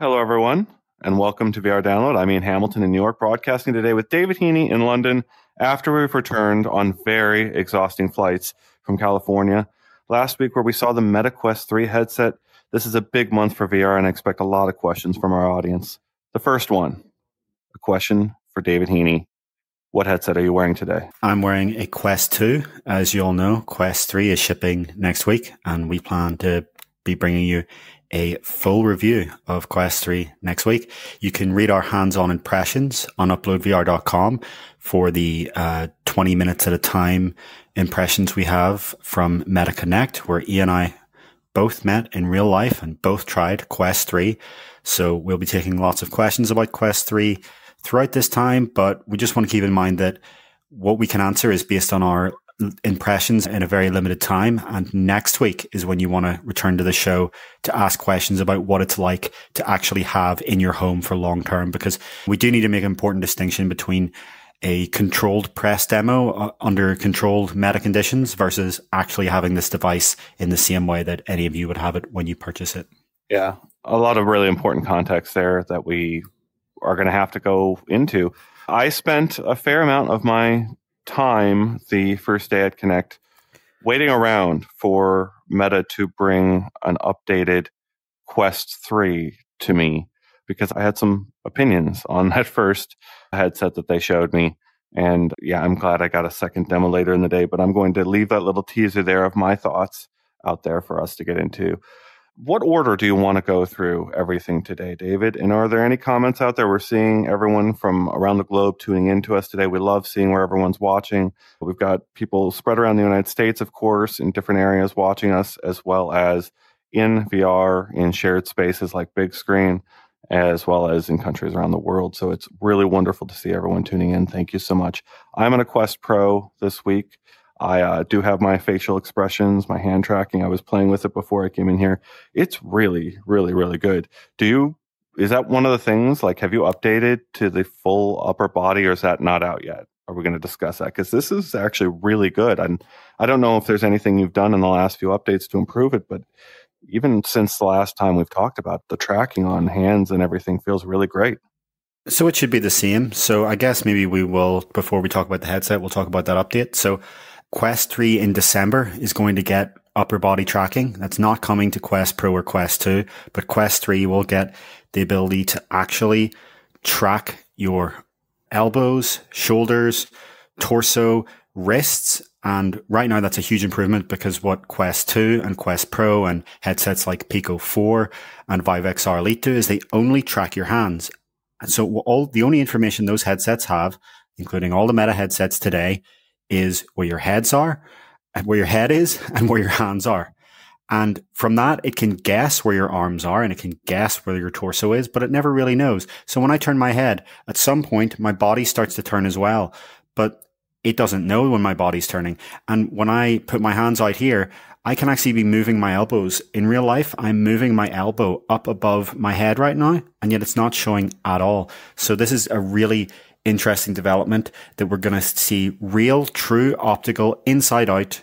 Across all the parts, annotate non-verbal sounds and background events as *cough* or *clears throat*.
Hello, everyone, and welcome to VR Download. I'm Ian Hamilton in New York, broadcasting today with David Heaney in London after we've returned on very exhausting flights from California. Last week, where we saw the MetaQuest 3 headset, this is a big month for VR, and I expect a lot of questions from our audience. The first one a question for David Heaney. What headset are you wearing today? I'm wearing a Quest 2. As you all know, Quest 3 is shipping next week, and we plan to be bringing you a full review of Quest 3 next week. You can read our hands-on impressions on uploadvr.com for the uh, 20 minutes at a time impressions we have from MetaConnect, where E and I both met in real life and both tried Quest 3. So we'll be taking lots of questions about Quest 3 throughout this time, but we just want to keep in mind that what we can answer is based on our impressions in a very limited time. And next week is when you want to return to the show to ask questions about what it's like to actually have in your home for long term, because we do need to make an important distinction between a controlled press demo uh, under controlled meta conditions versus actually having this device in the same way that any of you would have it when you purchase it. Yeah, a lot of really important context there that we are going to have to go into. I spent a fair amount of my time the first day at Connect waiting around for Meta to bring an updated Quest 3 to me because I had some opinions on *laughs* that first headset that they showed me. And yeah, I'm glad I got a second demo later in the day, but I'm going to leave that little teaser there of my thoughts out there for us to get into what order do you want to go through everything today, David? And are there any comments out there? We're seeing everyone from around the globe tuning into us today. We love seeing where everyone's watching. We've got people spread around the United States, of course, in different areas watching us, as well as in VR, in shared spaces like Bigscreen, as well as in countries around the world. So it's really wonderful to see everyone tuning in. Thank you so much. I'm on a Quest Pro this week. I uh, do have my facial expressions, my hand tracking. I was playing with it before I came in here. It's really, really, really good. Do you? Is that one of the things? Like, have you updated to the full upper body, or is that not out yet? Are we going to discuss that? Because this is actually really good. And I don't know if there's anything you've done in the last few updates to improve it, but even since the last time we've talked about the tracking on hands and everything feels really great. So it should be the same. So I guess maybe we will, before we talk about the headset, we'll talk about that update. So Quest 3 in December is going to get upper body tracking. That's not coming to Quest Pro or Quest 2, but Quest 3 will get the ability to actually track your elbows, shoulders, torso, wrists. And right now that's a huge improvement because what Quest 2 and Quest Pro and headsets like Pico 4 and Vive XR Elite do is they only track your hands. And so all the only information those headsets have, including all the meta headsets today, is where your heads are, and where your head is, *laughs* and where your hands are. And from that, it can guess where your arms are and it can guess where your torso is, but it never really knows. So when I turn my head, at some point, my body starts to turn as well, but it doesn't know when my body's turning. And when I put my hands out here, I can actually be moving my elbows. In real life, I'm moving my elbow up above my head right now, and yet it's not showing at all. So this is a really interesting development that we're going to see real, true optical inside out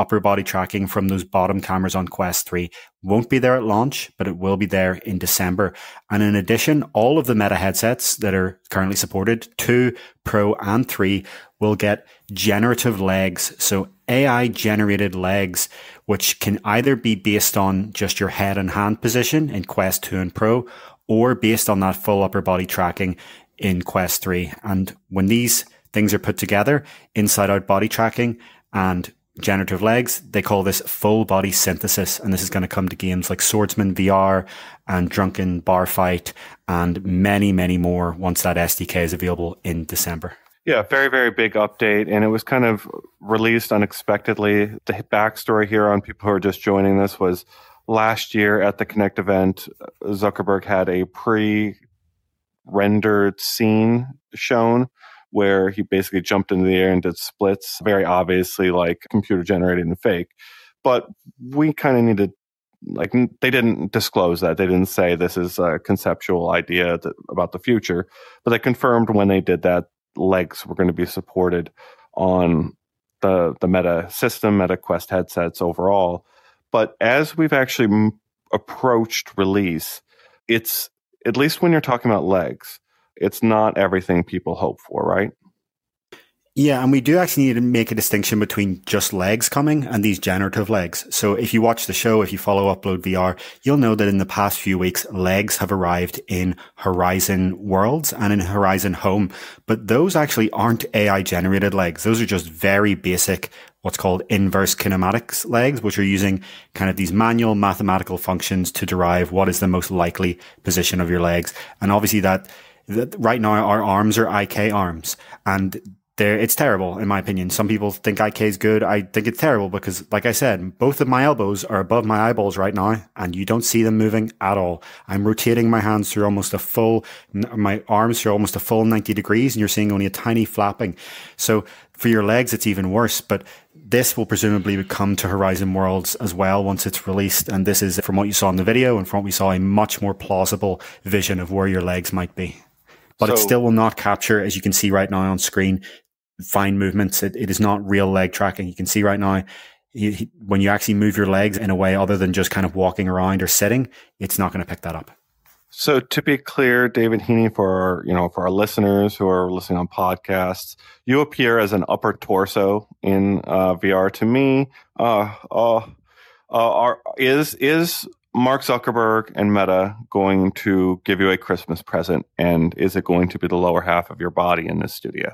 upper body tracking from those bottom cameras on Quest 3. Won't be there at launch, but it will be there in December. And in addition, all of the meta headsets that are currently supported, 2, Pro and 3, will get generative legs. So AI generated legs, which can either be based on just your head and hand position in Quest 2 and Pro, or based on that full upper body tracking in Quest 3. And when these things are put together, inside out body tracking and generative legs, they call this full body synthesis. And this is going to come to games like Swordsman VR and Drunken Bar Fight and many, many more once that SDK is available in December. Yeah, very, very big update. And it was kind of released unexpectedly. The backstory here on people who are just joining this was last year at the Connect event, Zuckerberg had a pre rendered scene shown where he basically jumped into the air and did splits, very obviously like computer generated and fake. But we kind of needed, like, they didn't disclose that. They didn't say this is a conceptual idea that, about the future, but they confirmed when they did that legs were going to be supported on the the Meta system, Meta Quest headsets overall. But as we've actually m- approached release, it's at least when you're talking about legs, it's not everything people hope for, right? Yeah, and we do actually need to make a distinction between just legs coming and these generative legs. So if you watch the show, if you follow Upload VR, you'll know that in the past few weeks, legs have arrived in Horizon Worlds and in Horizon Home. But those actually aren't AI generated legs. Those are just very basic, what's called inverse kinematics legs, which are using kind of these manual mathematical functions to derive what is the most likely position of your legs. And obviously that, that right now our arms are IK arms and there it's terrible in my opinion. Some people think IK is good. I think it's terrible because, like I said, both of my elbows are above my eyeballs right now, and you don't see them moving at all. I'm rotating my hands through almost a full, my arms through almost a full 90 degrees, and you're seeing only a tiny flapping. So for your legs, it's even worse. But this will presumably come to Horizon Worlds as well once it's released. And this is, from what you saw in the video and from what we saw, a much more plausible vision of where your legs might be but so, it still will not capture, as you can see right now on screen, fine movements. It, it is not real leg tracking. You can see right now, you, when you actually move your legs in a way other than just kind of walking around or sitting, it's not going to pick that up. So to be clear, David Heaney, for our, you know for our listeners who are listening on podcasts, you appear as an upper torso in uh, VR. To me, uh, uh, uh, are, is is Mark Zuckerberg and Meta going to give you a Christmas present, and is it going to be the lower half of your body in this studio?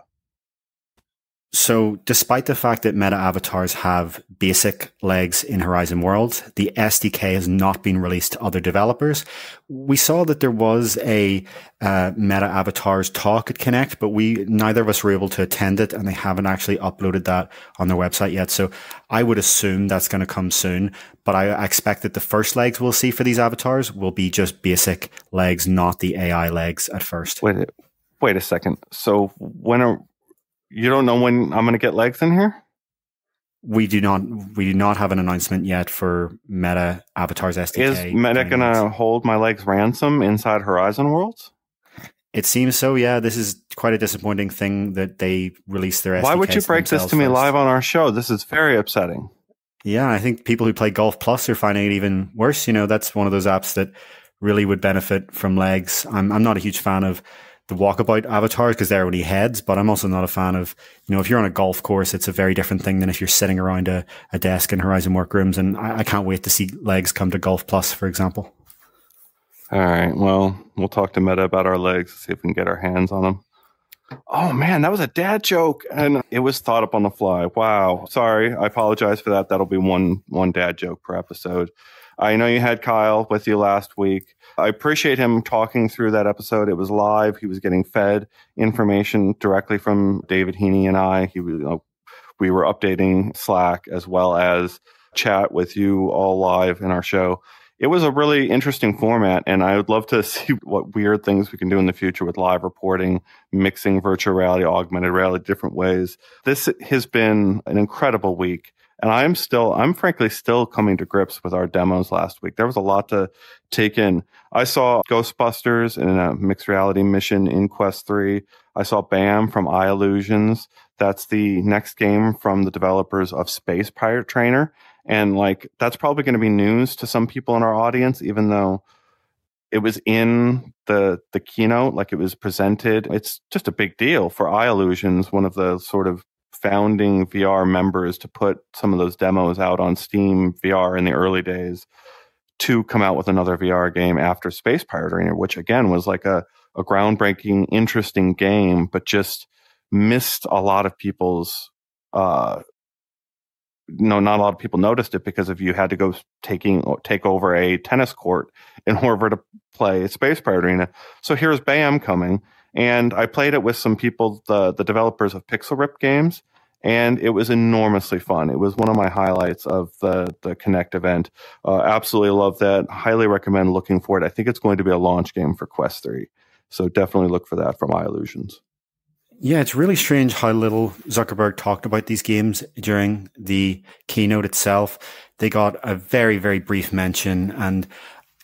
So, despite the fact that meta avatars have basic legs in Horizon Worlds, the SDK has not been released to other developers. We saw that there was a uh, meta avatars talk at Connect, but we neither of us were able to attend it, and they haven't actually uploaded that on their website yet. So, I would assume that's going to come soon. But I expect that the first legs we'll see for these avatars will be just basic legs, not the AI legs at first. Wait, wait a second. So, when are you don't know when I'm going to get legs in here? We do not. We do not have an announcement yet for Meta Avatars SDK. Is Meta going to hold my legs ransom inside Horizon Worlds? It seems so. Yeah, this is quite a disappointing thing that they released their. Why would you break this to me live on our show? This is very upsetting. Yeah, I think people who play Golf Plus are finding it even worse. You know, that's one of those apps that really would benefit from legs. I'm I'm not a huge fan of the walkabout avatars because they're only heads, but I'm also not a fan of, you know, if you're on a golf course, it's a very different thing than if you're sitting around a, a desk in Horizon Workrooms. And I, I can't wait to see legs come to Golf Plus, for example. All right. Well, we'll talk to Meta about our legs, see if we can get our hands on them. Oh man, that was a dad joke, and it was thought up on the fly. Wow, sorry, I apologize for that. That'll be one one dad joke per episode. I know you had Kyle with you last week. I appreciate him talking through that episode. It was live. He was getting fed information directly from David Heaney and I. He you know, we were updating Slack as well as chat with you all live in our show. It was a really interesting format, and I would love to *laughs* see what weird things we can do in the future with live reporting, mixing virtual reality, augmented reality, different ways. This has been an incredible week. And I'm still, I'm frankly still coming to grips with our demos last week. There was a lot to take in. I saw Ghostbusters in a mixed reality mission in Quest 3. I saw BAM from I-Illusions. That's the next game from the developers of Space Pirate Trainer. And like, that's probably going to be news to some people in our audience, even though it was in the the keynote, like it was presented. It's just a big deal for I-Illusions, one of the sort of founding VR members to put some of those demos out on Steam VR in the early days to come out with another VR game after Space Pirate Arena, which again was like a, a groundbreaking, interesting game, but just missed a lot of people's uh, no, not a lot of people noticed it because if you had to go taking take over a tennis court in *laughs* order to play Space Pirate Arena. So here's BAM coming, and I played it with some people, the the developers of Pixel Rip games, and it was enormously fun. It was one of my highlights of the the Connect event. Uh, absolutely love that. Highly recommend looking for it. I think it's going to be a launch game for Quest Three, so definitely look for that from I-Illusions. Yeah, it's really strange how little Zuckerberg talked about these games during the keynote itself. They got a very, very brief mention and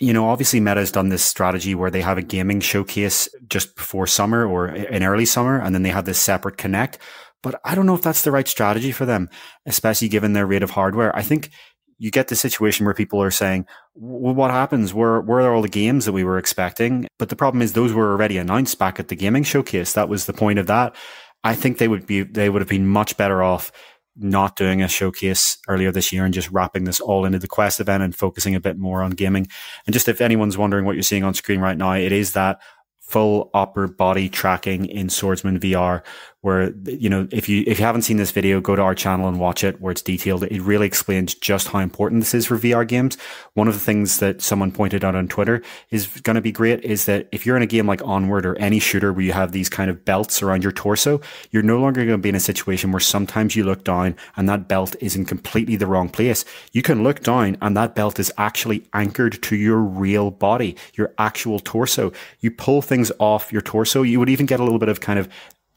you know, obviously Meta's done this strategy where they have a gaming showcase just before summer or in early summer, and then they have this separate connect. But I don't know if that's the right strategy for them, especially given their rate of hardware. I think you get the situation where people are saying, well, what happens? Where, where are all the games that we were expecting? But the problem is those were already announced back at the gaming showcase. That was the point of that. I think they would be, they would have been much better off not doing a showcase earlier this year and just wrapping this all into the Quest event and focusing a bit more on gaming. And just if anyone's wondering what you're seeing on screen right now, it is that full upper body tracking in Swordsman VR where you know if you if you haven't seen this video go to our channel and watch it where it's detailed. It really explains just how important this is for VR games. One of the things that someone pointed out on Twitter is going to be great is that if you're in a game like Onward or any shooter where you have these kind of belts around your torso you're no longer going to be in a situation where sometimes you look down and that belt is in completely the wrong place. You can look down and that belt is actually anchored to your real body your actual torso. You pull things off your torso. You would even get a little bit of kind of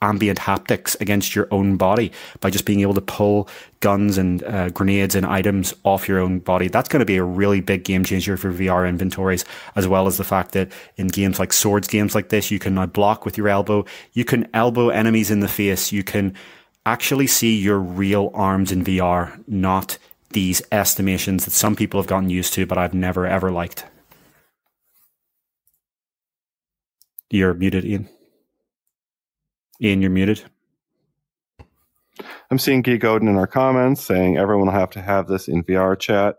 ambient haptics against your own body by just being able to pull guns and uh, grenades and items off your own body. That's going to be a really big game changer for VR inventories, as well as the fact that in games like swords games like this, you can now block with your elbow. You can elbow enemies in the face. You can actually see your real arms in VR, not these estimations that some people have gotten used to, but I've never ever liked. You're muted, Ian. Ian, you're muted. I'm seeing Geek Odin in our comments saying everyone will have to have this in VR chat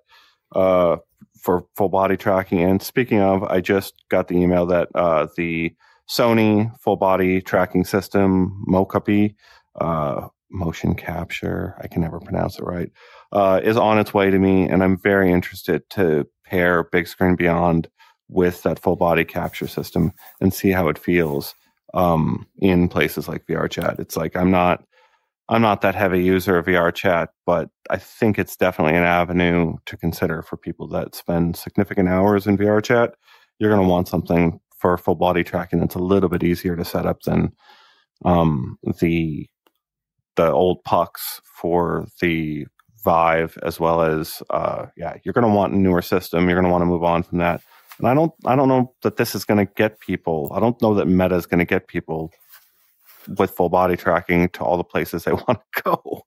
uh, for full body tracking. And speaking of, I just got the email that uh, the Sony full body tracking system, mocopi, uh, motion capture, I can never pronounce it right, uh, is on its way to me. And I'm very interested to pair Bigscreen Beyond with that full body capture system and see how it feels um, in places like VR chat. It's like I'm not I'm not that heavy user of VR chat, but I think it's definitely an avenue to consider for people that spend significant hours in VR chat. You're going to want something for full body tracking that's a little bit easier to set up than um, the the old pucks for the Vive, as well as uh, yeah, you're going to want a newer system. You're going to want to move on from that. And I don't I don't know that this is going to get people. I don't know that Meta is going to get people with full body tracking to all the places they *laughs* want to go.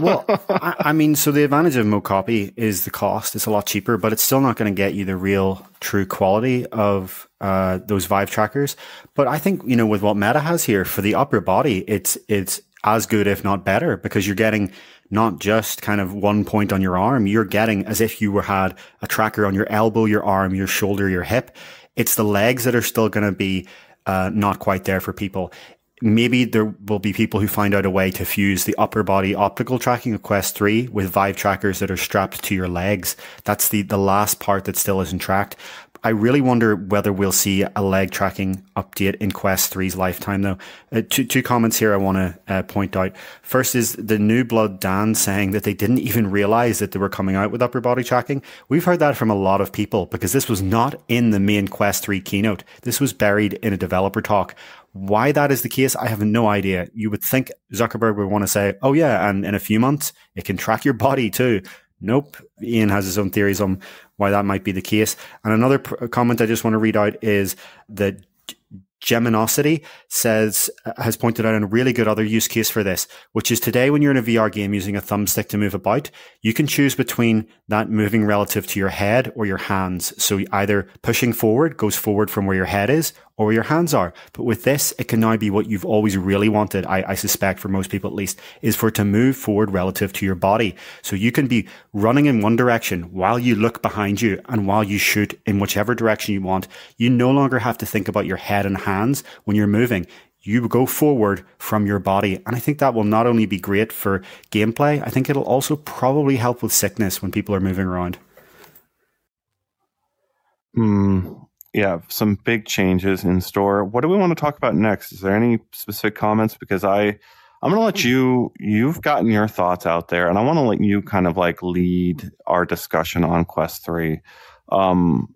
well, *laughs* I, I, mean, so the advantage of mocopi is the cost. It's a lot cheaper, but it's still not going to get you the real, true quality of uh, those Vive trackers. But I think you know with what Meta has here for the upper body, it's it's as good, if not better, because you're getting not just kind of one point on your arm. You're getting as if you were had a tracker on your elbow, your arm, your shoulder, your hip. It's the legs that are still going to be uh, not quite there for people. Maybe there will be people who find out a way to fuse the upper body optical tracking of Quest 3 with Vive trackers that are strapped to your legs. That's the, the last part that still isn't tracked. I really wonder whether we'll see a leg tracking update in Quest 3's lifetime, though. Uh, two, two comments here I want to uh, point out. First is the New Blood Dan saying that they didn't even realize that they were coming out with upper body tracking. We've heard that from a lot of people because this was not in the main Quest 3 keynote. This was buried in a developer talk. Why that is the case, I have no idea. You would think Zuckerberg would want to say, oh, yeah, and in a few months, it can track your body too. Nope. Ian has his own theories on why that might be the case. And another pr- comment I just want to read out is that Geminosity says uh, has pointed out a really good other use case for this, which is today when you're in a VR game using a thumbstick to move about, you can choose between that moving relative to your head or your hands. So either pushing forward goes forward from where your head is or where your hands are. But with this, it can now be what you've always really wanted, I, I, suspect for most people at least, is for it to move forward relative to your body. So you can be running in one direction while you look behind you and while you shoot in whichever direction you want. You no longer have to think about your head and hands when you're moving. You go forward from your body. And I think that will not only be great for gameplay, I think it'll also probably help with sickness when people are moving around. Hmm yeah, some big changes in store. What do we want to talk about next? Is there any specific comments? Because I, I'm going to let you. You've gotten your thoughts out there, and I want to let you kind of like lead our discussion on Quest Three, um,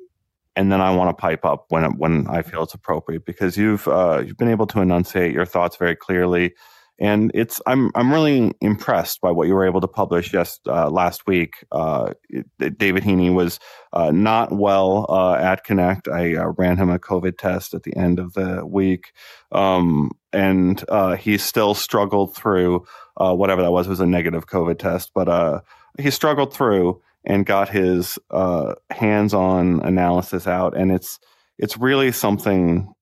and then I want to pipe up when when I feel it's appropriate because you've uh, you've been able to enunciate your thoughts very clearly and it's I'm I'm really impressed by what you were able to publish just uh, last week. Uh, it, David Heaney was uh, not well uh, at Connect. I uh, ran him a COVID test at the end of the week, um, and uh, he still struggled through whatever that was. It was a negative COVID test, but he struggled through. and got his hands-on analysis out, and it's it's really something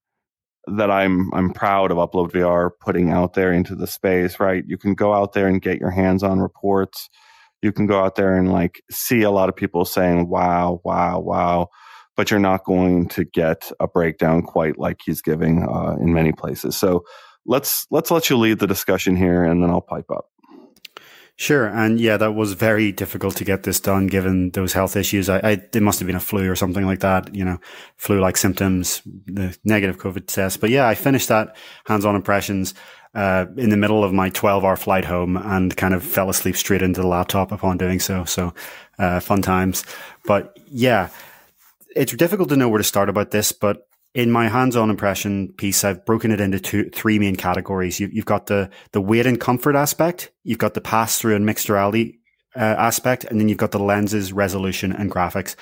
that I'm I'm proud of Upload VR putting out there into the space. Right, you can go out there and get your hands-on reports. You can go out there and like see a lot of people saying, "Wow, wow, wow." But you're not going to get a breakdown quite like he's giving uh, in many places. So let's let's let you lead the discussion here, and then I'll pipe up. Sure, and yeah, that was very difficult to get this done given those health issues. I, I it must have been a flu or something like that. You know, flu-like symptoms, the negative COVID test. But yeah, I finished that hands-on impressions uh, in the middle of my 12-hour flight home and kind of fell asleep straight into the laptop upon doing so. So uh, fun times. But yeah, it's difficult to know where to start about this. But in my hands-on impression piece, I've broken it into two, three main categories. You, have got the the weight and comfort aspect, you've got the pass-through and mixed reality uh, aspect, and then you've got the lenses, resolution, and graphics.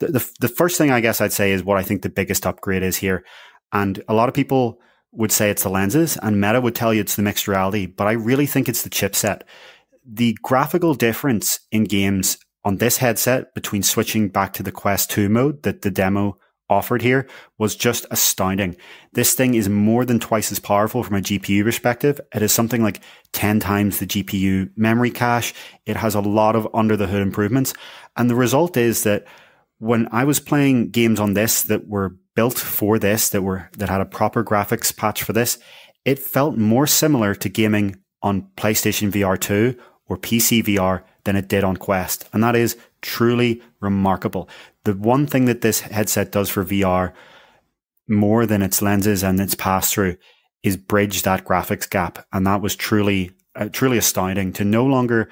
The, the the first thing I guess I'd say is what I think the biggest upgrade is here, and a lot of people would say it's the lenses, and Meta would tell you it's the mixed reality, but I really think it's the chipset. The graphical difference in games on this headset between switching back to the Quest 2 mode that the demo offered here was just astounding. This thing is more than twice as powerful from a GPU perspective. It is something like 10 times the GPU memory cache. It has a lot of under the hood improvements. And the result is that when I was playing games on this that were built for this, that were, that had a proper graphics patch for this, it felt more similar to gaming on PlayStation VR 2 or PC VR than it did on Quest. And that is truly remarkable. The one thing that this headset does for VR more than its lenses and its pass through is bridge that graphics gap. And that was truly, uh, truly astounding to no longer,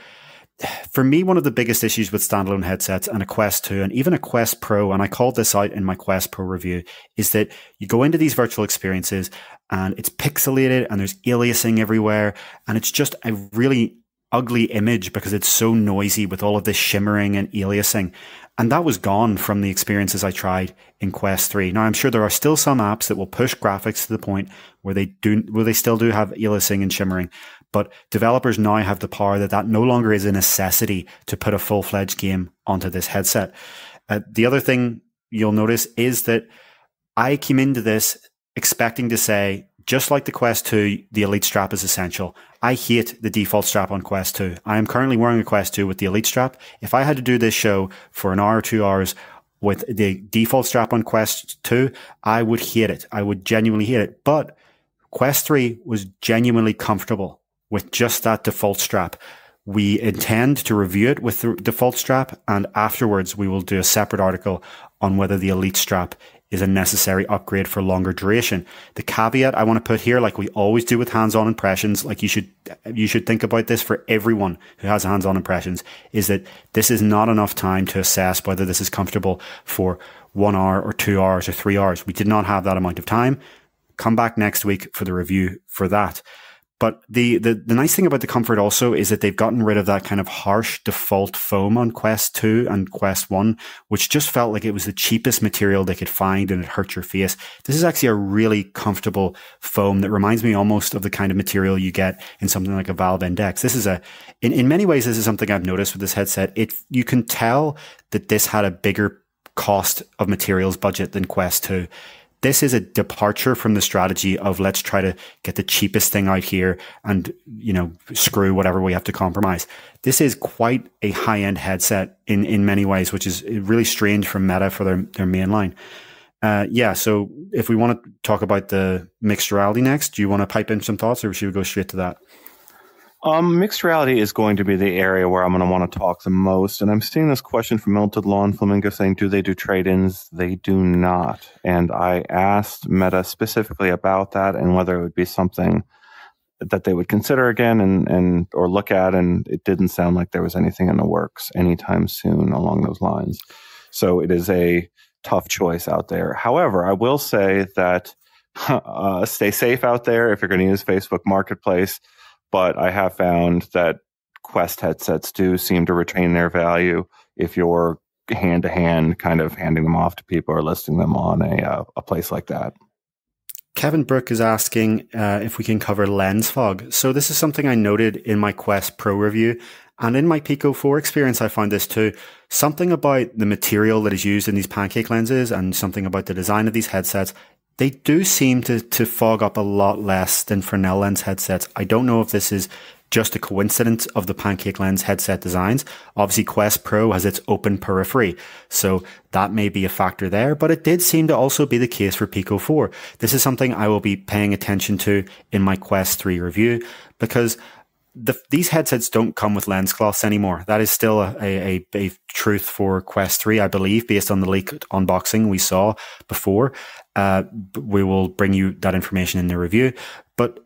for me, one of the biggest issues with standalone headsets and a Quest 2 and even a Quest Pro, and I called this out in my Quest Pro review, is that you go into these virtual experiences and it's pixelated and there's aliasing everywhere. And it's just a really ugly image because it's so noisy with all of this shimmering and aliasing. And that was gone from the experiences I tried in Quest 3. Now I'm sure there are still some apps that will push graphics to the point where they do, where they still do have aliasing and shimmering. But developers now have the power that that no longer is a necessity to put a full fledged game onto this headset. Uh, the other thing you'll notice is that I came into this expecting to say, just like the Quest 2, the Elite strap is essential. I hate the default strap on Quest 2. I am currently wearing a Quest 2 with the Elite strap. If I had to do this show for an hour or two hours with the default strap on Quest 2, I would hate it. I would genuinely hate it. But Quest 3 was genuinely comfortable with just that default strap. We intend to review it with the default strap and afterwards we will do a separate article on whether the Elite strap is a necessary upgrade for longer duration. The caveat I want to put here, like we always do with hands-on impressions, like you should, you should think about this for everyone who has hands-on impressions, is that this is not enough time to assess whether this is comfortable for one hour or two hours or three hours. We did not have that amount of time. Come back next week for the review for that. But the, the, the nice thing about the comfort also is that they've gotten rid of that kind of harsh default foam on Quest 2 and Quest 1, which just felt like it was the cheapest material they could find and it hurt your face. This is actually a really comfortable foam that reminds me almost of the kind of material you get in something like a Valve Index. This is a, in, in many ways, this is something I've noticed with this headset. It, you can tell that this had a bigger cost of materials budget than Quest 2 this is a departure from the strategy of let's try to get the cheapest thing out here and, you know, screw whatever we have to compromise. This is quite a high end headset in, in many ways, which is really strange from Meta for their, their main line. Uh, yeah. So if we want to talk about the mixed reality next, do you want to pipe in some thoughts or should we go straight to that? Um, mixed reality is going to be the area where I'm going to want to talk the most. And I'm seeing this question from Melted Lawn Flamingo saying, do they do trade ins? They do not. And I asked Meta specifically about that and whether it would be something that they would consider again and, and or look at. And it didn't sound like there was anything in the works anytime soon along those lines. So it is a tough choice out there. However, I will say that *laughs* uh, stay safe out there if you're going to use Facebook Marketplace but I have found that Quest headsets do seem to retain their value if you're hand to hand kind of handing them off to people or listing them on a, uh, a place like that. Kevin Brook is asking uh, if we can cover lens fog. So this is something I noted in my Quest Pro review, And in my Pico 4 experience, I found this too. Something about the material that is used in these pancake lenses and something about the design of these headsets, they do seem to, to fog up a lot less than Fresnel lens headsets. I don't know if this is just a coincidence of the pancake lens headset designs. Obviously, Quest Pro has its open periphery, so that may be a factor there, but it did seem to also be the case for Pico 4. This is something I will be paying attention to in my Quest 3 review because the, these headsets don't come with lens cloths anymore. That is still a, a, a, truth for Quest 3, I believe, based on the leaked unboxing we saw before. Uh, we will bring you that information in the review. But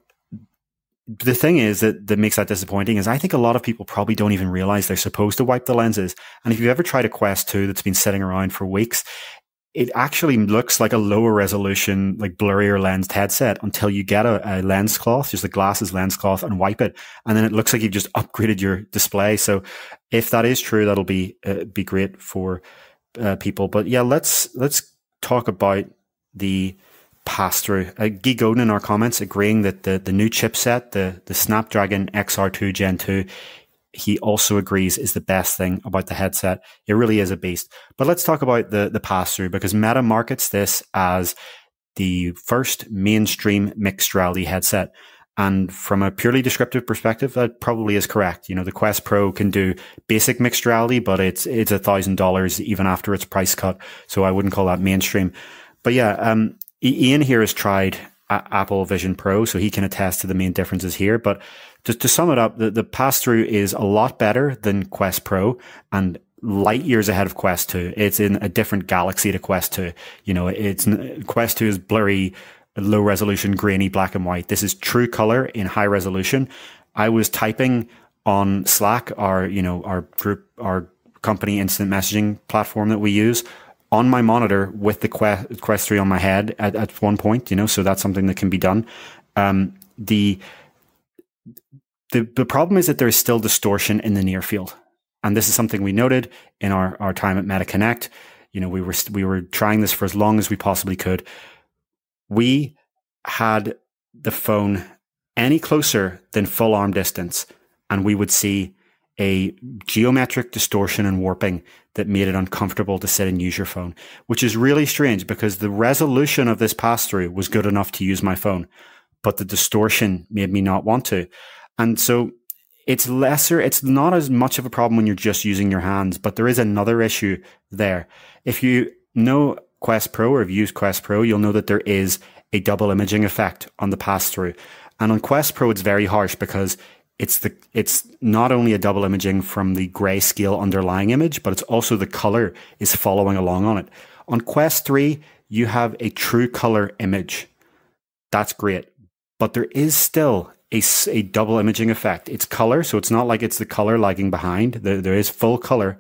the thing is that, that makes that disappointing is I think a lot of people probably don't even realize they're supposed to wipe the lenses. And if you've ever tried a Quest 2 that's been sitting around for weeks, it actually looks like a lower resolution, like blurrier lensed headset until you get a, a, lens cloth, just a glasses lens cloth and wipe it. And then it looks like you've just upgraded your display. So if that is true, that'll be, uh, be great for uh, people. But yeah, let's, let's talk about the pass through. Uh, Guy in our comments agreeing that the, the new chipset, the, the Snapdragon XR2 Gen 2, he also agrees is the best thing about the headset. It really is a beast. But let's talk about the, the pass through because Meta markets this as the first mainstream mixed reality headset. And from a purely descriptive perspective, that probably is correct. You know, the Quest Pro can do basic mixed reality, but it's, it's a thousand dollars even after its price cut. So I wouldn't call that mainstream. But yeah, um, Ian here has tried Apple Vision Pro, so he can attest to the main differences here. But just to sum it up, the, the pass through is a lot better than Quest Pro and light years ahead of Quest 2. It's in a different galaxy to Quest 2. You know, it's Quest 2 is blurry, low resolution, grainy black and white. This is true color in high resolution. I was typing on Slack, our, you know, our group, our company instant messaging platform that we use on my monitor with the Quest, Quest 3 on my head at, at one point, you know, so that's something that can be done. Um, the, the, the problem is that there is still distortion in the near field. And this is something we noted in our, our time at MetaConnect. You know, we were, we were trying this for as long as we possibly could. We had the phone any closer than full arm distance and we would see a geometric distortion and warping that made it uncomfortable to sit and use your phone, which is really strange because the resolution of this pass through was good enough to use my phone, but the distortion made me not want to. And so it's lesser, it's not as much of a problem when you're just using your hands, but there is another issue there. If you know Quest Pro or have used Quest Pro, you'll know that there is a double imaging effect on the pass through. And on Quest Pro, it's very harsh because it's the it's not only a double imaging from the grayscale underlying image, but it's also the color is following along on it. On Quest 3, you have a true color image. That's great. But there is still a, a double imaging effect. It's color, so it's not like it's the color lagging behind. There, there is full color,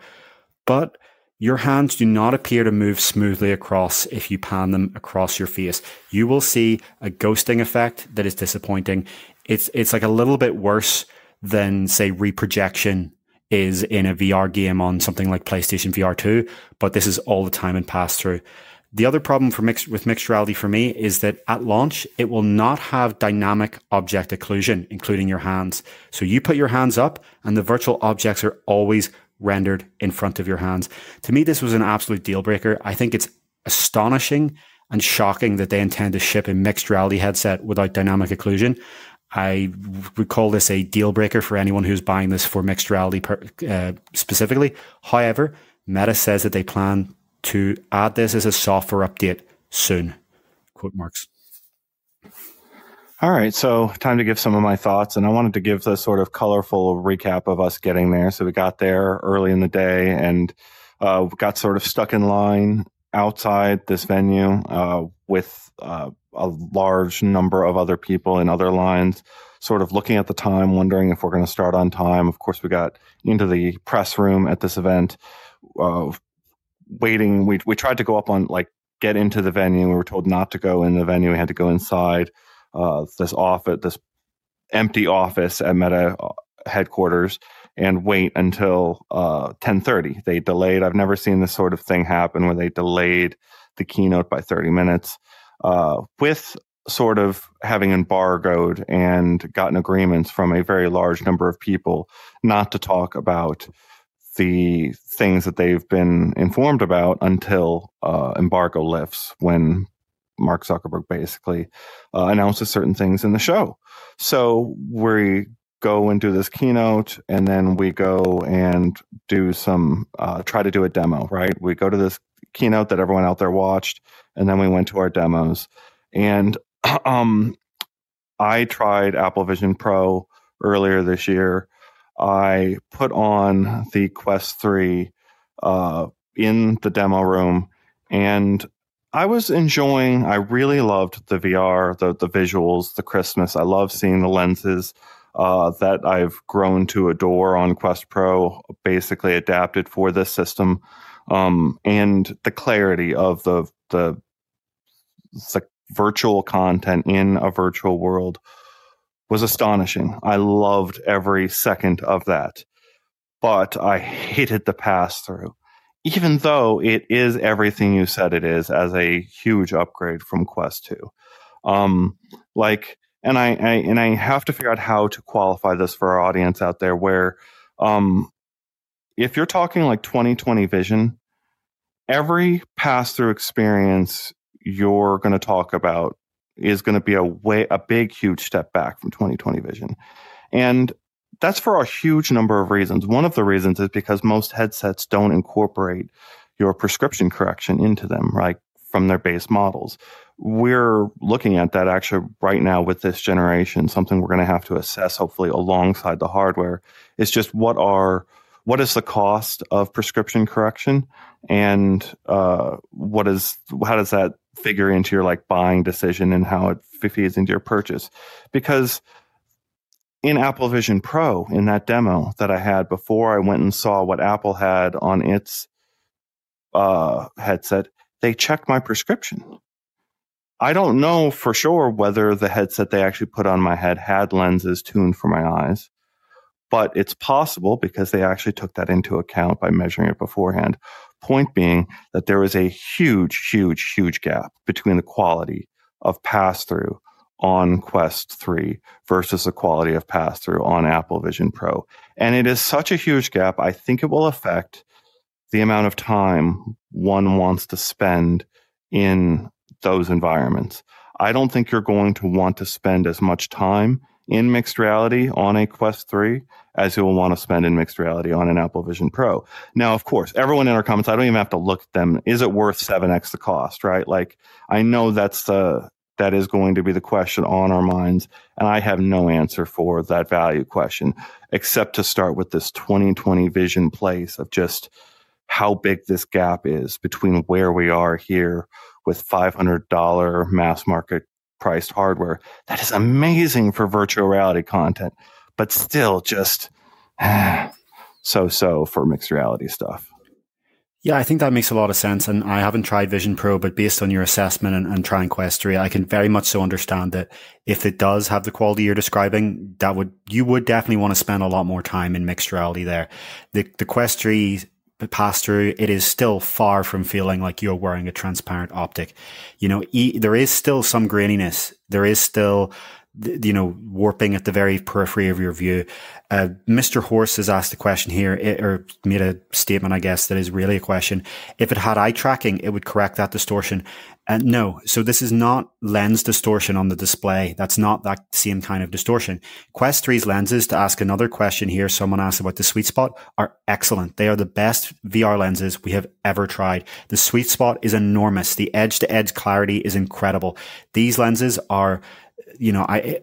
but your hands do not appear to move smoothly across if you pan them across your face. You will see a ghosting effect that is disappointing it's it's like a little bit worse than say reprojection is in a VR game on something like PlayStation VR 2, but this is all the time and pass through. The other problem for mixed with mixed reality for me is that at launch it will not have dynamic object occlusion, including your hands. So you put your hands up and the virtual objects are always rendered in front of your hands. To me, this was an absolute deal breaker. I think it's astonishing and shocking that they intend to ship a mixed reality headset without dynamic occlusion. I would call this a deal breaker for anyone who's buying this for mixed reality per, uh, specifically. However, Meta says that they plan to add this as a software update soon. Quote marks. All right, so time to give some of my thoughts, and I wanted to give the sort of colorful recap of us getting there. So we got there early in the day and uh, got sort of stuck in line outside this venue uh, with uh, a large number of other people in other lines, sort of looking at the time, wondering if we're going to start on time. Of course, we got into the press room at this event, uh, waiting. We, we tried to go up on, like, get into the venue. We were told not to go in the venue. We had to go inside uh, this office, this empty office at Meta uh, headquarters and wait until uh, 10:30. They delayed. I've never seen this sort of thing happen where they delayed the keynote by 30 minutes uh, with sort of having embargoed and gotten agreements from a very large number of people not to talk about the things that they've been informed about until uh, embargo lifts when Mark Zuckerberg basically uh, announces certain things in the show. So we go and do this keynote, and then we go and do some uh, try to do a demo. Right? We go to this keynote that everyone out there watched, and then we went to our demos. And *clears throat* um, I tried Apple Vision Pro earlier this year. I put on the Quest 3 uh, in the demo room, and I was enjoying. I really loved the VR, the the visuals, the Christmas. I love seeing the lenses uh, that I've grown to adore on Quest Pro, basically adapted for this system, um, and the clarity of the the the virtual content in a virtual world was astonishing. I loved every second of that, but I hated the pass through. Even though it is everything you said it is as a huge upgrade from Quest 2. Um, like, and I, I, and I have to figure out how to qualify this for our audience out there where um, if you're talking like 2020 vision, every pass through experience you're going to talk about is going to be a way a big huge step back from 2020 vision. And that's for a huge number of reasons. One of the reasons is because most headsets don't incorporate your prescription correction into them right from their base models. We're looking at that actually right now with this generation something we're going to have to assess hopefully alongside the hardware. Is just what are what is the cost of prescription correction? And uh, what is how does that figure into your like buying decision and how it feeds into your purchase? Because in Apple Vision Pro in that demo that I had before I went and saw what Apple had on its uh, headset, they checked my prescription. I don't know for sure whether the headset they actually put on my head had lenses tuned for my eyes, but it's possible because they actually took that into account by measuring it beforehand. Point being that there is a huge, huge, huge gap between the quality of pass through on Quest 3 versus the quality of pass through on Apple Vision Pro. And it is such a huge gap. I think it will affect the amount of time one wants to spend in those environments. I don't think you're going to want to spend as much time in mixed reality on a Quest 3 as you'll want to spend in mixed reality on an Apple Vision Pro. Now, of course, everyone in our comments, I don't even have to look at them. Is it worth 7x the cost, right? Like, I know that's the, that is going to be the question on our minds. And I have no answer for that value question, except to start with this 2020 vision place of just how big this gap is between where we are here with $500 mass market priced hardware. That is amazing for virtual reality content, but still just *sighs* so so for mixed reality stuff. Yeah, I think that makes a lot of sense. And I haven't tried Vision Pro, but based on your assessment and, and trying Quest 3, I can very much so understand that if it does have the quality you're describing, that would, you would definitely want to spend a lot more time in mixed reality there. The, the Quest 3 pass through, it is still far from feeling like you're wearing a transparent optic. You know, e- there is still some graininess. There is still, you know, warping at the very periphery of your view. Uh, Mr. Horse has asked a question here, or made a statement, I guess, that is really a question. If it had eye tracking, it would correct that distortion. And uh, no, so this is not lens distortion on the display. That's not that same kind of distortion. Quest 3's lenses, to ask another question here, someone asked about the sweet spot, are excellent. They are the best VR lenses we have ever tried. The sweet spot is enormous. The edge to edge clarity is incredible. These lenses are, you know, I,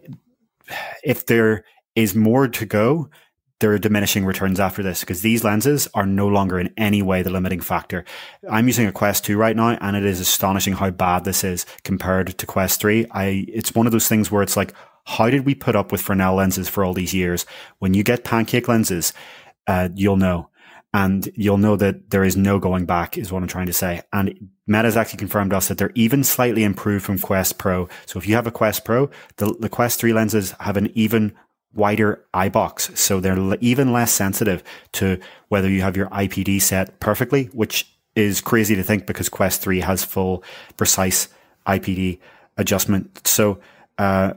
if there is more to go, there are diminishing returns after this because these lenses are no longer in any way the limiting factor. I'm using a Quest 2 right now and it is astonishing how bad this is compared to Quest 3. I, it's one of those things where it's like, how did we put up with Fresnel lenses for all these years? When you get pancake lenses, uh, you'll know. And you'll know that there is no going back is what I'm trying to say. And Meta has actually confirmed us that they're even slightly improved from Quest Pro. So if you have a Quest Pro, the, the Quest 3 lenses have an even wider eye box. So they're even less sensitive to whether you have your IPD set perfectly, which is crazy to think because Quest 3 has full precise IPD adjustment. So, uh,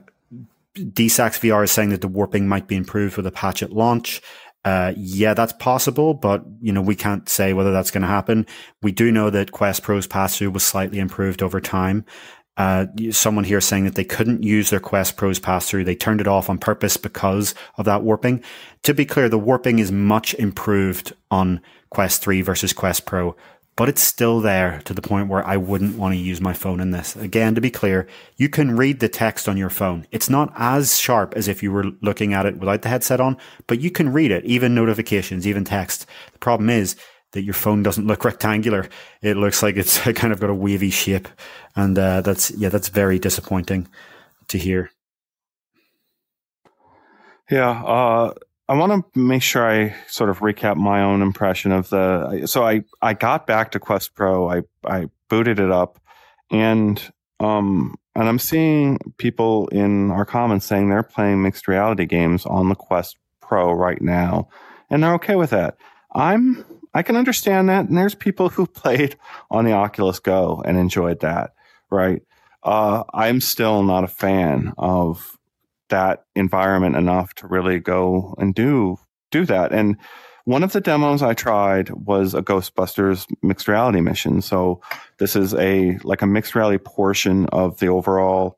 DSAX VR is saying that the warping might be improved with a patch at launch. Uh, yeah, that's possible, but you know we can't say whether that's going to happen. We do know that Quest Pro's pass through was slightly improved over time. Uh, someone here saying that they couldn't use their Quest Pro's pass through. They turned it off on purpose because of that warping. To be clear, the warping is much improved on Quest 3 versus Quest Pro but it's still there to the point where I wouldn't want to use my phone in this. Again, to be clear, you can read the text on your phone. It's not as sharp as if you were looking at it without the headset on, but you can read it, even notifications, even text. The problem is that your phone doesn't look *laughs* rectangular. It looks like it's *laughs* kind of got a wavy shape. And uh, that's, yeah, that's very disappointing to hear. Yeah, uh, I want to make sure I sort of recap my own impression of the. So I I got back to Quest Pro. I I booted it up, and um and I'm seeing people in our comments saying they're playing mixed reality games on the Quest Pro right now, and they're okay with that. I'm I can understand that, and there's people who *laughs* played on the Oculus Go and enjoyed that, right? Uh, I'm still not a fan of that environment enough to really go and do do that. And one of the demos I tried was a Ghostbusters mixed reality mission. So this is a like a mixed reality portion of the overall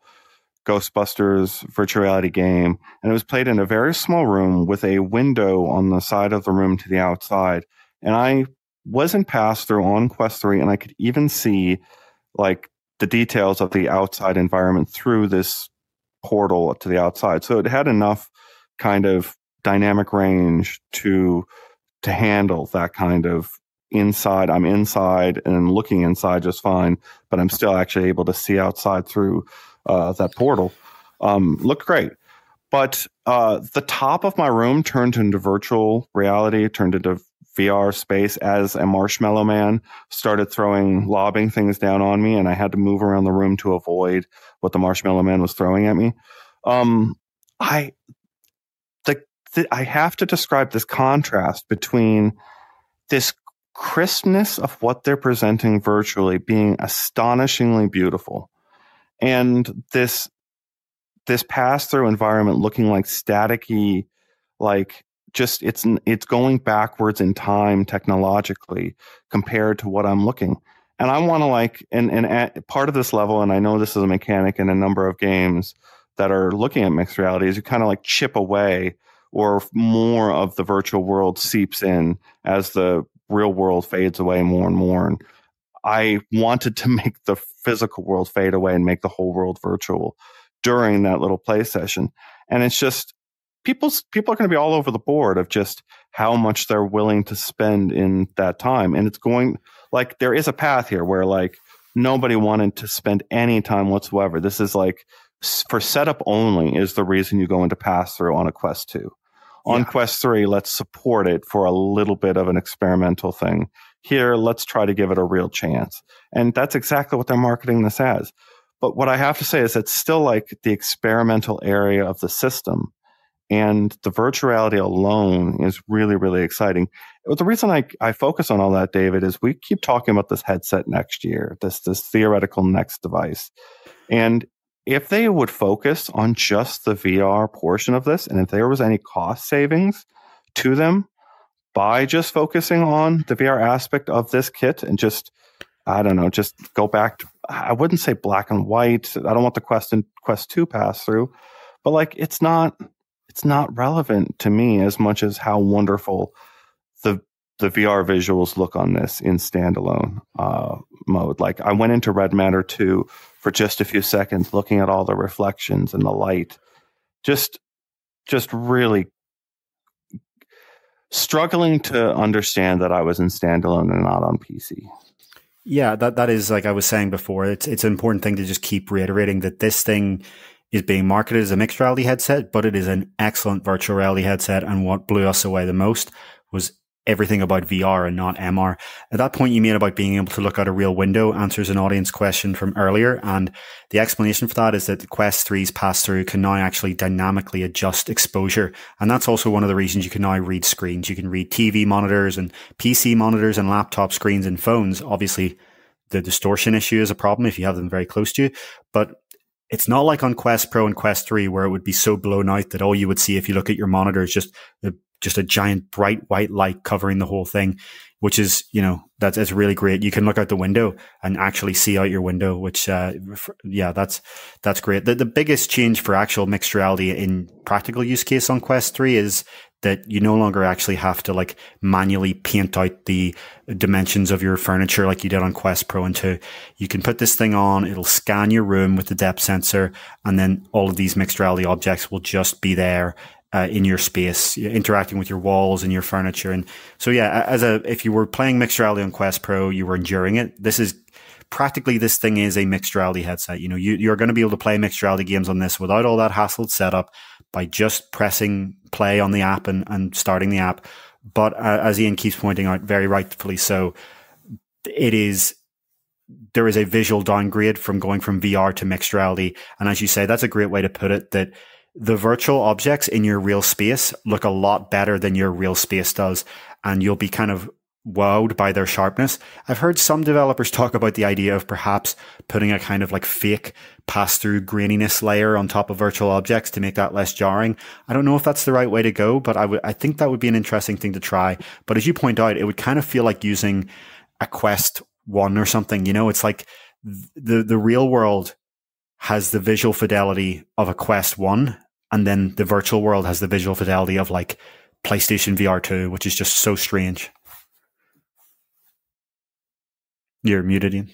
Ghostbusters virtual reality game, and it was played in a very small room with a window on the side of the room to the outside. And I wasn't passed through on Quest 3, and I could even see like the details of the outside environment through this portal to the outside. So it had enough kind of dynamic range to to handle that kind of inside. I'm inside and looking inside just fine, but I'm still actually able to see outside through uh, that portal. Um, looked great. But uh, the top of my room turned into virtual reality, turned into VR space as a marshmallow man started throwing, lobbing things down on me, and I had to move around the room to avoid what the marshmallow man was throwing at me. Um, I, the, the, I have to describe this contrast between this crispness of what they're presenting virtually being astonishingly beautiful and this this pass through environment looking like staticky like just it's it's going backwards in time technologically compared to what I'm looking. And I want to like and and part of this level, and I know this is a mechanic in a number of games that are looking at mixed reality, is you kind of like chip away or more of the virtual world seeps in as the real world fades away more and more. And I wanted to *laughs* make the physical world fade away and make the whole world virtual during that little play session. And it's just people's people are going to be all over the board of just how much they're willing to spend in that time. And it's going like there is a path here where like nobody wanted to spend any time whatsoever. This is like for setup only is the reason you go into pass through on a quest 2 on yeah. quest 3 let's support it for a little bit of an experimental thing. Here let's try to give it a real chance. And that's exactly what they're marketing this as. But what i have to say is it's still like the experimental area of the system and the virtuality alone is really, really exciting. But The reason I, I focus on all that, David, is we keep talking about this headset next year, this, this theoretical next device. And if they would focus on just the VR portion of this, and if there was any cost savings to them by just focusing on the VR aspect of this kit and just, I don't know, just go back to, I wouldn't say black and white. I don't want the Quest and Quest 2 pass through, but like it's not it's not relevant to me as much as how wonderful the the VR visuals look on this in standalone uh, mode. Like I went into Red Matter 2 for just a few seconds, looking at all the reflections and the light. Just, just really struggling to understand that I was in standalone and not on PC. Yeah, that that is like I was saying before. It's it's an important thing to just keep reiterating that this thing is being marketed as a mixed reality headset, but it is an excellent virtual reality headset. And what blew us away the most was everything about VR and not MR. At that point you made about being able to look out a real window answers an audience question from earlier. And the explanation for that is that the Quest 3's pass through can now actually dynamically adjust exposure. And that's also one of the reasons you can now read screens. You can read TV monitors and PC monitors and laptop screens and phones. Obviously, the distortion issue is a problem if you have them very close to you, but it's not like on Quest Pro and Quest 3 where it would be so blown out that all you would see if you look at your monitor is just a, just a giant bright white light covering the whole thing, which is, you know, that's, that's really great. You can look out the window and actually see out your window, which, uh, yeah, that's, that's great. The, the biggest change for actual mixed reality in practical use case on Quest 3 is that you no longer actually have to like manually paint out the dimensions of your furniture like you did on Quest Pro and 2. You can put this thing on, it'll scan your room with the depth sensor, and then all of these mixed reality objects will just be there. Uh, in your space, interacting with your walls and your furniture, and so yeah, as a if you were playing mixed reality on Quest Pro, you were enduring it. This is practically this thing is a mixed reality headset. You know, you, you're going to be able to play mixed reality games on this without all that hassled setup by just pressing play on the app and, and starting the app. But uh, as Ian keeps pointing out, very rightfully so, it is there is a visual downgrade from going from VR to mixed reality. And as you say, that's a great way to put it that the virtual objects in your real space look a lot better than your real space does. And you'll be kind of wowed by their sharpness. I've heard some developers talk about the idea of perhaps putting a kind of like fake pass through graininess layer on top of virtual objects to make that less jarring. I don't know if that's the right way to go, but I would, I think that would be an interesting thing to try. But as you point out, it would kind of feel like using a Quest one or something. You know, it's like the, the real world has the visual fidelity of a Quest one. And then the virtual world has the visual fidelity of like PlayStation VR 2, which is just so strange. You're muted, Ian.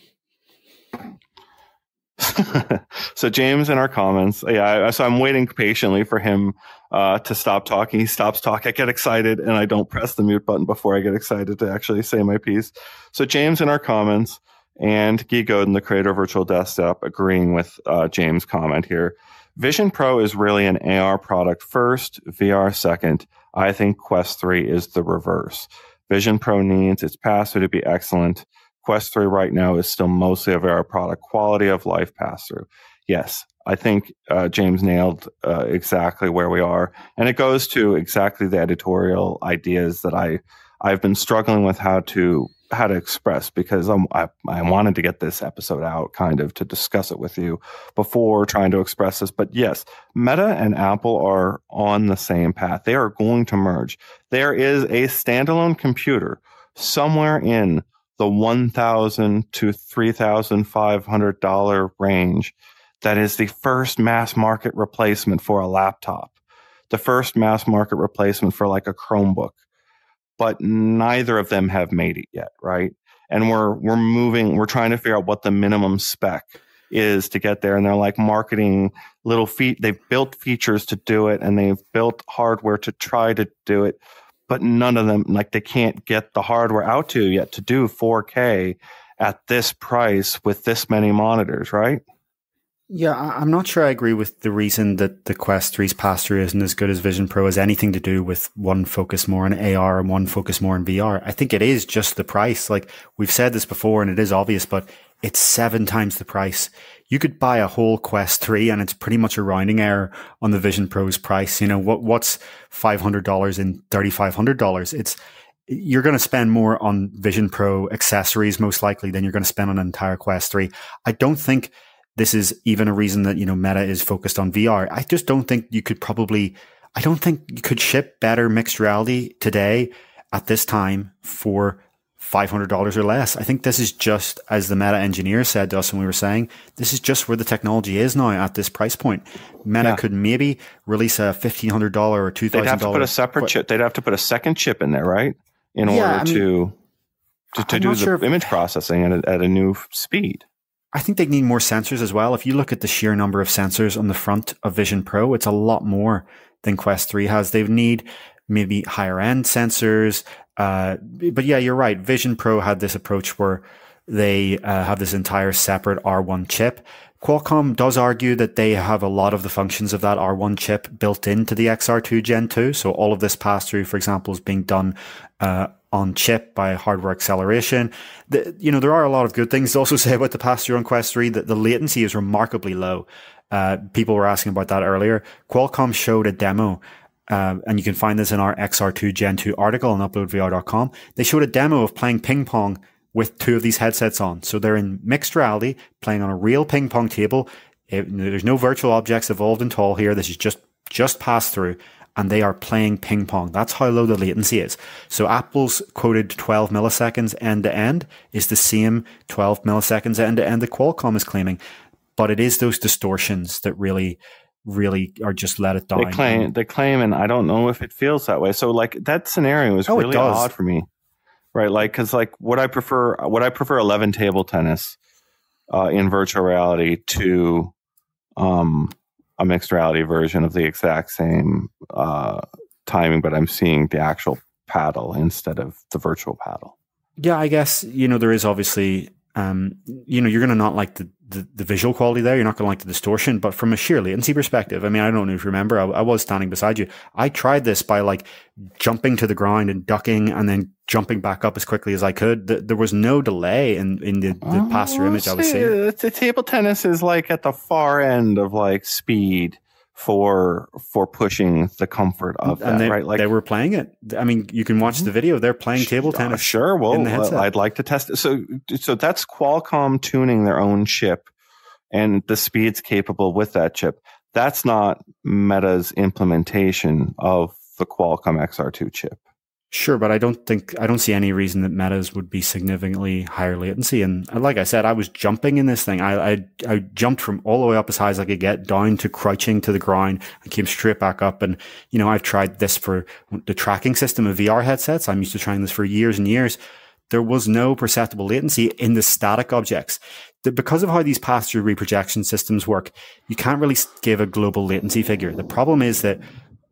*laughs* so James in our comments, yeah. So I'm waiting patiently for him uh, to stop talking. He stops talking. I get excited and I don't press the mute button before I get excited to actually say my piece. So James in our comments and Guy Godin, the creator of Virtual Desktop, agreeing with uh, James' comment here. Vision Pro is really an AR product first, VR second. I think Quest 3 is the reverse. Vision Pro needs its pass through to be excellent. Quest 3 right now is still mostly a VR product. Quality of life pass through. Yes, I think uh, James nailed uh, exactly where we are. And it goes to exactly the editorial ideas that I, I've been struggling with how to how to express because I'm, I, I wanted to get this episode out kind of to discuss it with you before trying to express this. But yes, Meta and Apple are on the same path. They are going to merge. There is a standalone computer somewhere in the one thousand to three thousand five hundred dollar range. That is the first mass market replacement for a laptop, the first mass market replacement for like a Chromebook. But neither of them have made it yet, right? And we're we're moving. We're trying to figure out what the minimum spec is to get there. And they're like marketing little feet. They've built features to do it, and they've built hardware to try to do it but none of them like they can't get the hardware out to yet to do 4K at this price with this many monitors, right? Yeah, I'm not sure I agree with the reason that the Quest 3's pass through isn't as good as Vision Pro has anything to do with one focus more on AR and one focus more on VR. I think it is just the price. Like we've said this before and it is obvious, but it's seven times the price you could buy a whole Quest 3 and it's pretty much a rounding error on the Vision Pro's price. You know, what, what's $500 and $3,500? It's, you're going to spend more on Vision Pro accessories most likely than you're going to spend on an entire Quest 3. I don't think this is even a reason that, you know, Meta is focused on VR. I just don't think you could probably, I don't think you could ship better mixed reality today at this time for $500 or less. I think this is just, as the Meta engineer said to us when we were saying, this is just where the technology is now at this price point. Meta yeah. could maybe release a $1,500 or $2,000. They'd have to put a separate chip. They'd have to put a second chip in there, right? In yeah, order I mean, to, to, to do the sure image processing at a, at a new speed. I think they need more sensors as well. If you look at the sheer number of sensors on the front of Vision Pro, it's a lot more than Quest 3 has. They need maybe higher end sensors, uh, but yeah, you're right. Vision Pro had this approach where they uh, have this entire separate R1 chip. Qualcomm does argue that they have a lot of the functions of that R1 chip built into the XR2 Gen 2. So all of this pass through, for example, is being done uh, on chip by hardware acceleration. The, you know, there are a lot of good things to also *laughs* say about the pass through on Quest 3 that the latency is remarkably low. Uh, people were asking about that earlier. Qualcomm showed a demo uh, and you can find this in our XR2 Gen 2 article on uploadvr.com. They showed a demo of playing ping pong with two of these headsets on. So they're in mixed reality, playing on a real ping pong table. It, there's no virtual objects evolved in tall here. This is just just passed through and they are playing ping pong. That's how low the latency is. So Apple's quoted 12 milliseconds end to end is the same 12 milliseconds end to end that Qualcomm is claiming. But it is those distortions that really, really are just let it down. They claim, they claim, and I don't know if it feels that way. So like that scenario is oh, really odd for me, right? Like, cause like what I prefer, what I prefer 11 table tennis uh, in virtual reality to, um, a mixed reality version of the exact same uh, timing, but I'm seeing the actual paddle instead of the virtual paddle. Yeah, I guess you know there is obviously um, you know, you're going to not like the, the, the, visual quality there. You're not going to like the distortion, but from a sheer latency perspective, I mean, I don't know if you remember, I, I, was standing beside you. I tried this by like jumping to the ground and ducking and then jumping back up as quickly as I could. The, there was no delay in, in the, the oh, pass through image I was seeing. The table tennis is like at the far end of like speed for for pushing the comfort of and that, they, right? Like they were playing it. I mean, you can watch the video. They're playing table uh, tennis. Uh, sure. Well, I'd like to test it. So, so that's Qualcomm tuning their own chip and the speeds capable with that chip. That's not Meta's implementation of the Qualcomm XR2 chip. Sure, but I don't think I don't see any reason that metas would be significantly higher latency. And like I said, I was jumping in this thing. I, I I jumped from all the way up as high as I could get down to crouching to the ground and came straight back up. And you know, I've tried this for the tracking system of VR headsets. I'm used to trying this for years and years. There was no perceptible latency in the static objects. Because of how these pass-through reprojection systems work, you can't really give a global latency figure. The problem is that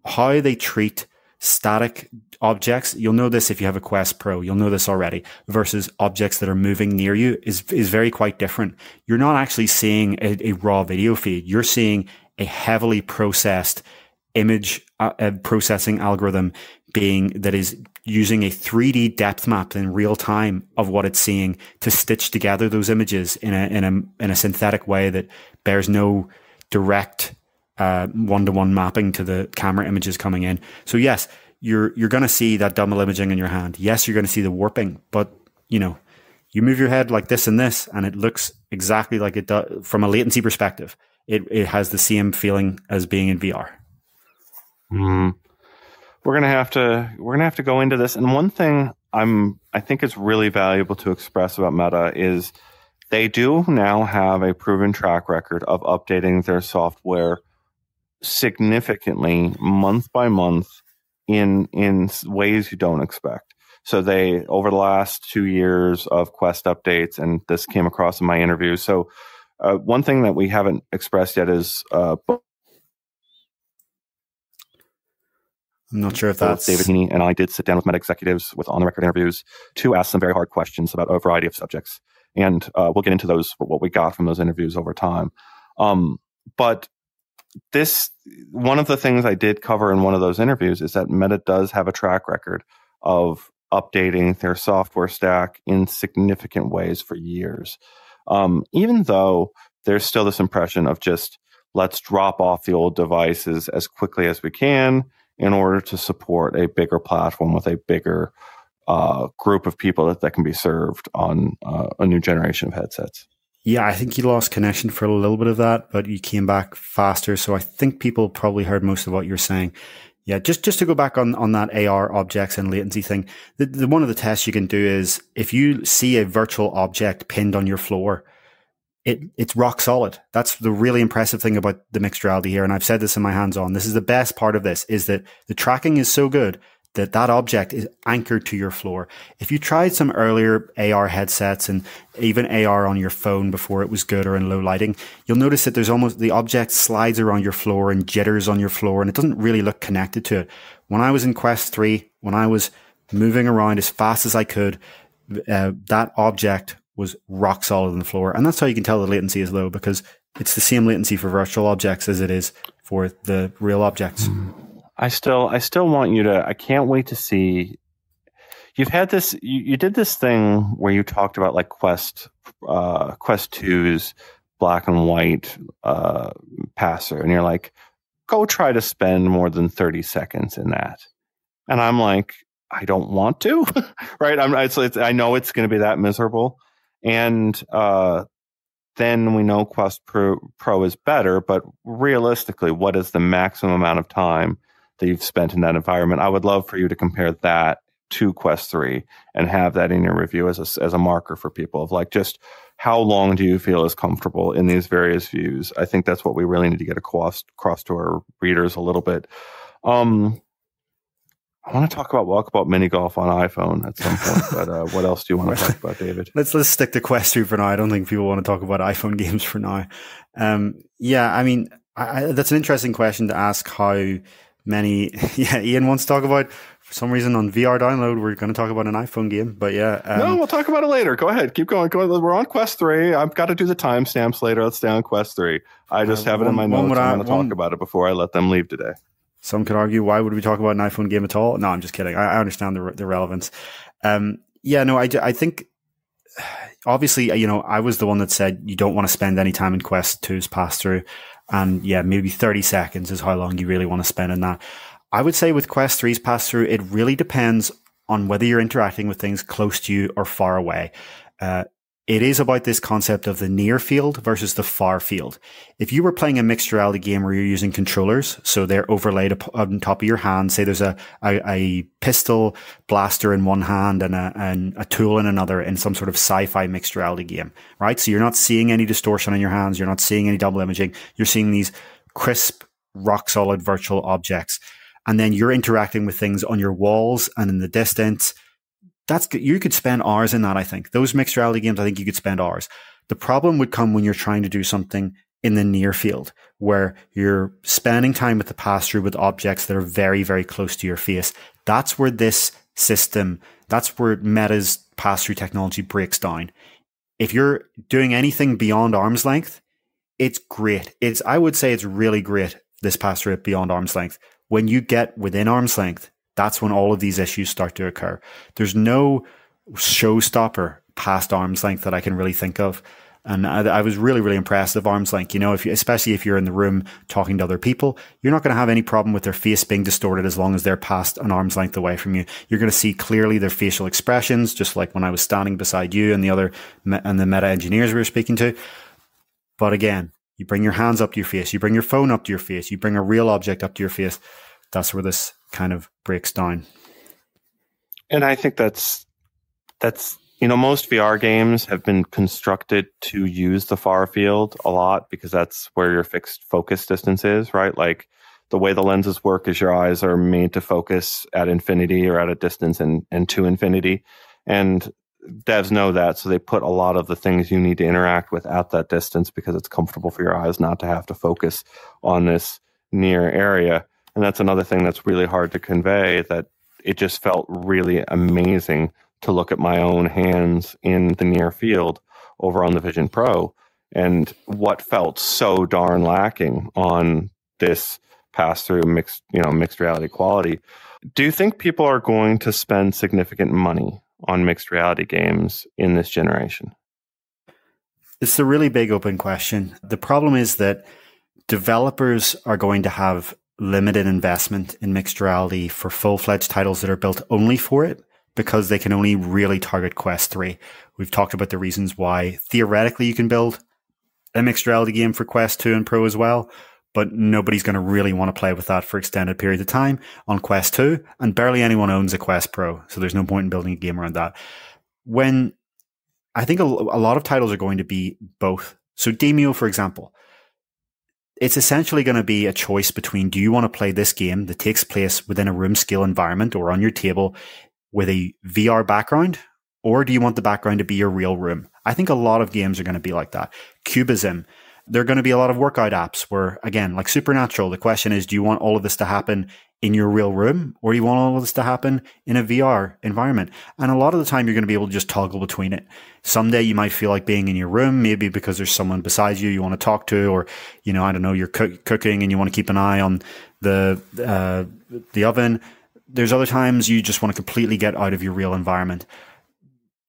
how they treat static objects, you'll know this if you have a Quest Pro, you'll know this already, versus objects that are moving near you is, is very quite different. You're not actually seeing a, a raw video feed. You're seeing a heavily processed image uh, processing algorithm being that is using a 3D depth map in real time of what it's seeing to stitch together those images in a, in a, in a synthetic way that bears no direct one to one mapping to the camera images coming in. So yes, you're you're going to see that double imaging in your hand. Yes, you're going to see the warping, but you know, you move your head like this and this, and it looks exactly like it does from a latency perspective. It it has the same feeling as being in VR. Mm. We're gonna have to we're gonna have to go into this. And one thing I'm I think is really valuable to express about Meta is they do now have a proven track record of updating their software significantly month by month in in ways you don't expect. So they over the last two years of Quest updates, and this came across in my interview. So uh, one thing that we haven't expressed yet is. Uh, I'm not sure if that's David Heaney and I did sit down with Meta executives with on the record interviews to ask some very hard questions about a variety of subjects, and uh, we'll get into those what we got from those interviews over time. Um, but this one of the things I did cover in one of those interviews is that Meta does have a track record of updating their software stack in significant ways for years. Um, even though there's still this impression of just let's drop off the old devices as quickly as we can in order to support a bigger platform with a bigger uh, group of people that, that can be served on uh, a new generation of headsets. Yeah, I think you lost connection for a little bit of that, but you came back faster. So I think people probably heard most of what you're saying. Yeah, just just to go back on on that AR objects and latency thing. The, the one of the tests you can do is if you see a virtual object pinned on your floor, it it's rock solid. That's the really impressive thing about the mixed reality here. And I've said this in my hands on. This is the best part of this is that the tracking is so good that that object is anchored to your floor. If you tried some earlier AR headsets and even AR on your phone before it was good or in low lighting, you'll notice that there's almost the object slides around your floor and jitters on your floor and it doesn't really look connected to it. When I was in Quest 3, when I was moving around as fast as I could, uh, that object was rock solid on the floor. And that's how you can tell the latency is low because it's the same latency for virtual objects as it is for the real objects. Mm. I still I still want you to I can't wait to see you've had this you, you did this thing where you talked about like Quest uh Quest 2's black and white uh passer and you're like go try to spend more than 30 seconds in that. And I'm like I don't want to, *laughs* right? I'm it's, it's I know it's going to be that miserable and uh then we know Quest Pro, Pro is better. But realistically, what is the maximum amount of time that you've spent in that environment? I would love for you to compare that to Quest 3 and have that in your review as a, as a marker for people of like just how long do you feel is comfortable in these various views? I think that's what we really need to get across, across to our readers a little bit. Um, I want to talk about walkabout mini golf on iPhone at some point, *laughs* but uh, what else do you want to talk about, David? Let's let's stick to Quest 3 for now. I don't think people want to talk about iPhone *laughs* games for now. Um, yeah, I mean, I, that's an interesting question to ask. How many? *laughs* Yeah, Ian wants to talk about. For some reason, on VR download, we're going to talk about an iPhone game. But yeah, um, no, we'll talk about it later. Go ahead, keep going. Go, we're on Quest 3. I've got to do the timestamps later. Let's stay on Quest 3. I just uh, have it in my notes. I'm going to talk about it before I let them leave today. Some could argue, why would we talk about an iPhone game at all? No, I'm just kidding. I, I understand the, the relevance. Um, yeah, no, I, I think *sighs* obviously, you know, I was the one that said you don't want to spend any time in Quest 2's pass through. And yeah, maybe 30 seconds is how long you really want to spend in that. I would say with Quest 3's pass through, it really depends on whether you're interacting with things close to you or far away. Uh, it is about this concept of the near field versus the far field. If you were playing a mixed reality game where you're using controllers, so they're overlaid on top of your hand, say there's a, a, a pistol blaster in one hand and a, and a tool in another in some sort of sci-fi mixed reality game, right? So you're not seeing any distortion in your hands. You're not seeing any double imaging. You're seeing these crisp, rock solid virtual objects. And then you're interacting with things on your walls and in the distance that's you could spend hours in that. I think those mixed reality games. I think you could spend hours. The problem would come when you're trying to do something in the near field where you're spending time with the pass through with objects that are very, very close to your face. That's where this system, that's where Meta's pass through technology breaks down. If you're doing anything beyond arm's length, it's great. It's, I would say it's really great, this pass through beyond arm's length. When you get within arm's length, that's when all of these issues start to occur. There's no showstopper past arm's length that I can really think of. And I, I, was really, really impressed of arm's length. You know, if you, especially if you're in the room talking to other people, you're not going to have any problem with their face being distorted as long as they're past an arm's length away from you. You're going to see clearly their facial expressions, just like when I was standing beside you and the other and the meta engineers we were speaking to. But again, you bring your hands up to your face, you bring your phone up to your face, you bring a real object up to your face. That's where this kind of breaks down. And I think that's that's you know most VR games have been constructed to use the far field a lot because that's where your fixed focus distance is, right? Like the way the lenses work is your eyes are made to focus at infinity or at a distance and, and to infinity. And devs know that, so they put a lot of the things you need to interact with at that distance because it's comfortable for your eyes not to have to focus on this near area. And that's another thing that's really hard to convey that it just felt really amazing to look at my own hands in the near field over on the Vision Pro and what felt so darn lacking on this pass through mixed, you know, mixed reality quality. Do you think people are going to spend significant money on mixed reality games in this generation? It's a really big open question. The problem is that developers are going to have limited investment in mixed reality for full fledged titles that are built only for it because they can only really target Quest 3. We've talked about the reasons why theoretically you can build a mixed reality game for Quest 2 and Pro as well, but nobody's going to really want to play with that for extended periods of time on Quest 2, and barely anyone owns a Quest Pro, so there's no point in building a game around that. When I think a, a lot of titles are going to be both. So Demeo, for example, it's essentially going to be a choice between do you want to play this game that takes place within a room scale environment or on your table with a VR background, or do you want the background to be your real room? I think a lot of games are going to be like that. Cubism, there are going to be a lot of workout apps where, again, like Supernatural, the question is, do you want all of this to happen in your real room or you want all of this to happen in a VR environment. And a lot of the time you're going to be able to just toggle between it. Someday you might feel like being in your room, maybe because there's someone beside you you want to talk to, or, you know, I don't know, you're cooking and you want to keep an eye on the, uh, the oven. There's other times you just want to completely get out of your real environment.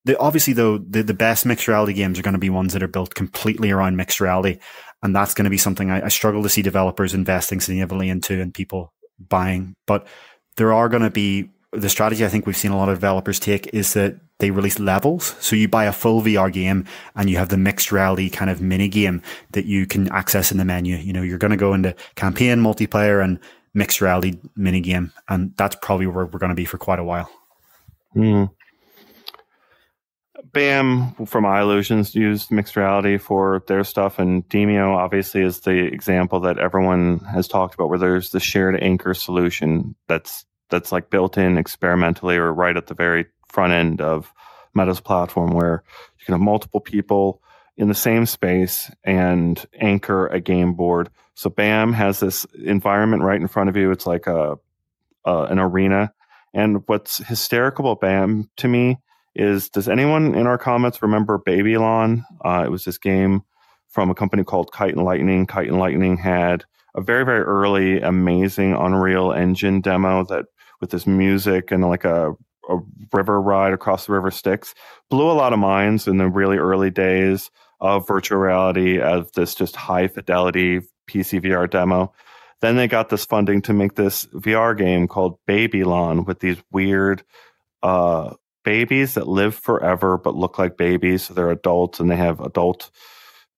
The, obviously, though, the, the best mixed reality games are going to be ones that are built completely around mixed reality. And that's going to be something I, I struggle to see developers investing significantly into and people buying. But there are going to be the strategy I think we've seen a lot of developers take is that they release levels. So you buy a full VR game and you have the mixed reality kind of mini game that you can access in the menu. You know, you're going to go into campaign, multiplayer, and mixed reality mini game, and that's probably where we're going to be for quite a while. Mm. BAM from Illusions used mixed reality for their stuff, and Demeo obviously is the example that everyone has talked about, where there's the shared anchor solution that's that's like built in experimentally or right at the very front end of Meta's platform, where you can have multiple people in the same space and anchor a game board. So BAM has this environment right in front of you. It's like a, a an arena. And what's hysterical about BAM to me is does anyone in our comments remember Bebylon? Uh, it was this game from a company called Kite and Lightning. Kite and Lightning had a very, very early, amazing Unreal Engine demo that with this music and like a, a river ride across the river Styx blew a lot of minds in the really early days of virtual reality as this just high fidelity PC VR demo. Then they got this funding to make this VR game called Bebylon with these weird uh, babies that live forever but look like babies. So they're adults and they have adult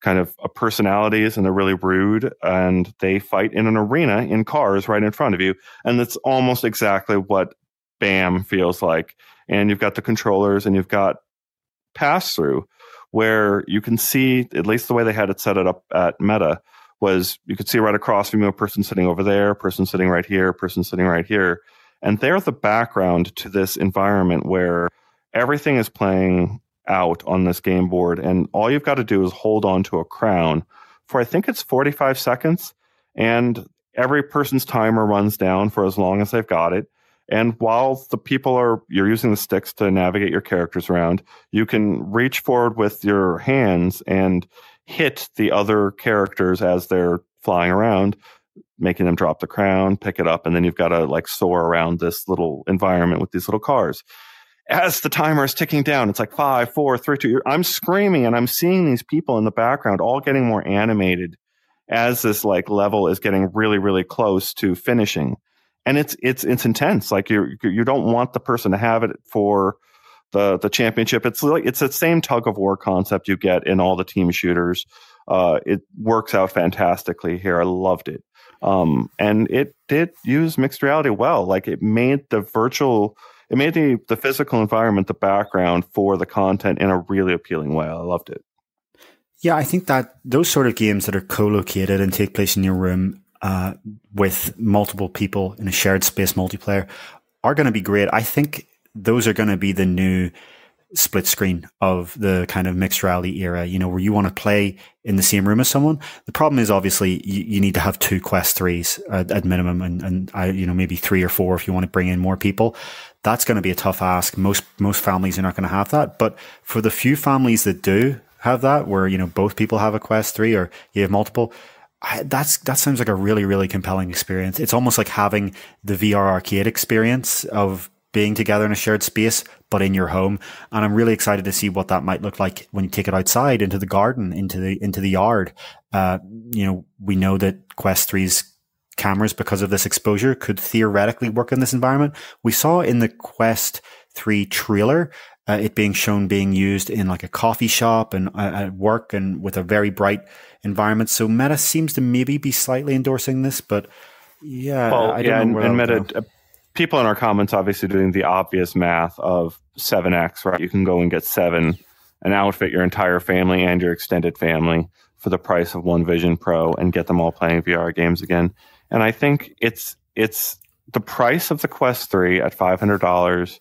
kind of uh, personalities and they're really rude and they fight in an arena in cars right in front of you. And that's almost exactly what BAM feels like. And you've got the controllers and you've got pass through where you can see, at least the way they had it set it up at Meta, was you could see right across from you a person sitting over there, person sitting right here, person sitting right here. And they're the background to this environment where everything is playing out on this game board. And all you've got to do is hold on to a crown for I think it's 45 seconds. And every person's timer runs down for as long as they've got it. And while the people are, you're using the sticks to navigate your characters around, you can reach forward with your hands and hit the other characters as they're flying around making them drop the crown, pick it up, and then you've got to like soar around this little environment with these little cars. As the timer is ticking down, it's like five, four, three, two. I'm screaming and I'm seeing these people in the background all getting more animated as this like level is getting really, really close to finishing. And it's it's it's intense. Like you you don't want the person to have it for the the championship. It's like it's the same tug of war concept you get in all the team shooters. Uh, it works out fantastically here. I loved it. Um, and it did use mixed reality well. Like it made the virtual, it made the, the physical environment the background for the content in a really appealing way. I loved it. Yeah, I think that those sort of games that are co-located and take place in your room uh, with multiple people in a shared space multiplayer are going to be great. I think those are going to be the new split screen of the kind of mixed reality era, you know, where you want to play in the same room as someone. The problem is obviously you, you need to have two Quest 3s at, at minimum and, and I, you know, maybe three or four if you want to bring in more people. That's going to be a tough ask. Most, most families are not going to have that. But for the few families that do have that, where, you know, both people have a Quest 3 or you have multiple, I, that's that sounds like a really really compelling experience. It's almost like having the VR arcade experience of being together in a shared space, but in your home. And I'm really excited to see what that might look like when you take it outside into the garden, into the, into the yard. Uh, you know, we know that Quest 3's cameras, because of this exposure, could theoretically work in this environment. We saw in the Quest 3 trailer, uh, it being shown being used in like a coffee shop and uh, at work and with a very bright environment. So Meta seems to maybe be slightly endorsing this, but yeah, well, I yeah, and, and Meta people in our comments obviously doing the obvious math of 7x, right? You can go and get seven and outfit your entire family and your extended family for the price of one Vision Pro and get them all playing VR games again. And I think it's it's the price of the Quest 3 at $500.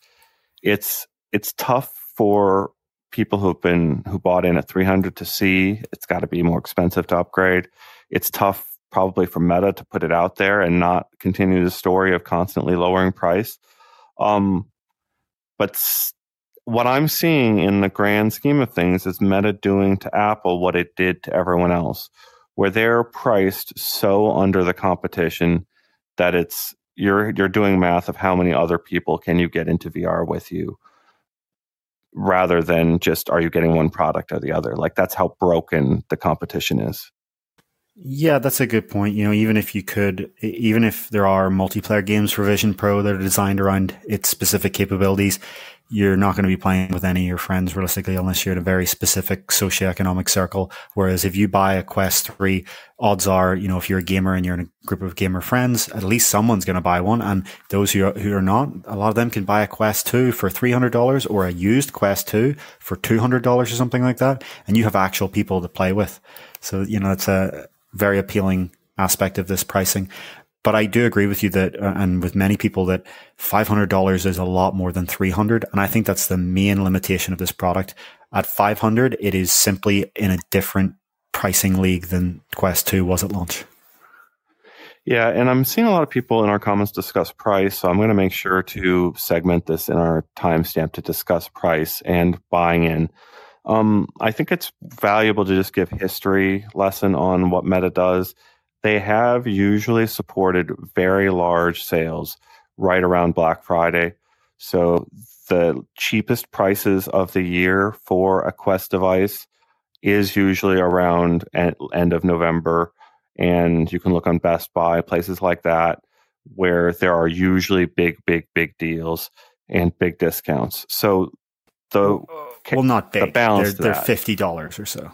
It's it's tough for people who've been who bought in at 300 to see it's got to be more expensive to upgrade. It's tough probably for Meta to put it out there and not continue the story of constantly lowering price. Um, but what I'm seeing in the grand scheme of things is Meta doing to Apple what it did to everyone else, where they're priced so under the competition that it's you're you're doing math of how many other people can you get into VR with you rather than just are you getting one product or the other like that's how broken the competition is Yeah, that's a good point. You know, even if you could, even if there are multiplayer games for Vision Pro that are designed around its specific capabilities, you're not going to be playing with any of your friends realistically unless you're in a very specific socioeconomic circle. Whereas if you buy a Quest 3, odds are, you know, if you're a gamer and you're in a group of gamer friends, at least someone's going to buy one. And those who are, who are not, a lot of them can buy a Quest 2 for $300 or a used Quest 2 for $200 or something like that. And you have actual people to play with. So, you know, it's a very appealing aspect of this pricing. But I do agree with you that, uh, and with many people that $500 is a lot more than 300. And I think that's the main limitation of this product. At 500, it is simply in a different pricing league than Quest 2 was at launch. Yeah, and I'm seeing a lot of people in our comments discuss price, so I'm going to make sure to segment this in our timestamp to discuss price and buying in. Um, I think it's valuable to just give history lesson on what Meta does they have usually supported very large sales right around Black Friday. So the cheapest prices of the year for a Quest device is usually around end of November. And you can look on Best Buy, places like that, where there are usually big, big, big deals and big discounts. So the well, not big. The balance they're, they're fifty dollars or so.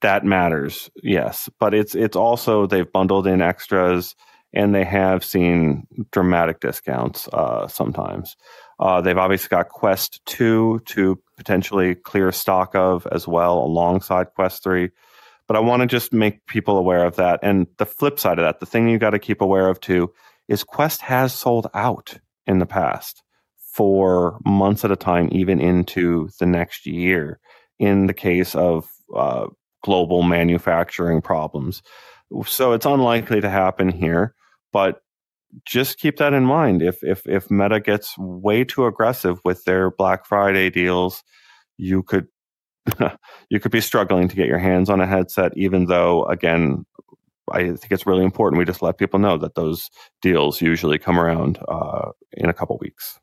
That matters yes. But it's it's also they've bundled in extras and they have seen dramatic discounts uh, sometimes. Uh, they've obviously got quest 2 to potentially clear stock of as well alongside quest 3 but i want to just make people aware of that. And the flip side of that the thing you got to keep aware of too is quest has sold out in the past for months at a time even into the next year in the case of uh, global manufacturing problems. So it's unlikely to happen here, but just keep that in mind. If if if Meta gets way too aggressive with their Black Friday deals, you could *laughs* you could be struggling to get your hands on a headset even though again I think it's really important we just let people know that those deals usually come around uh, in a couple weeks.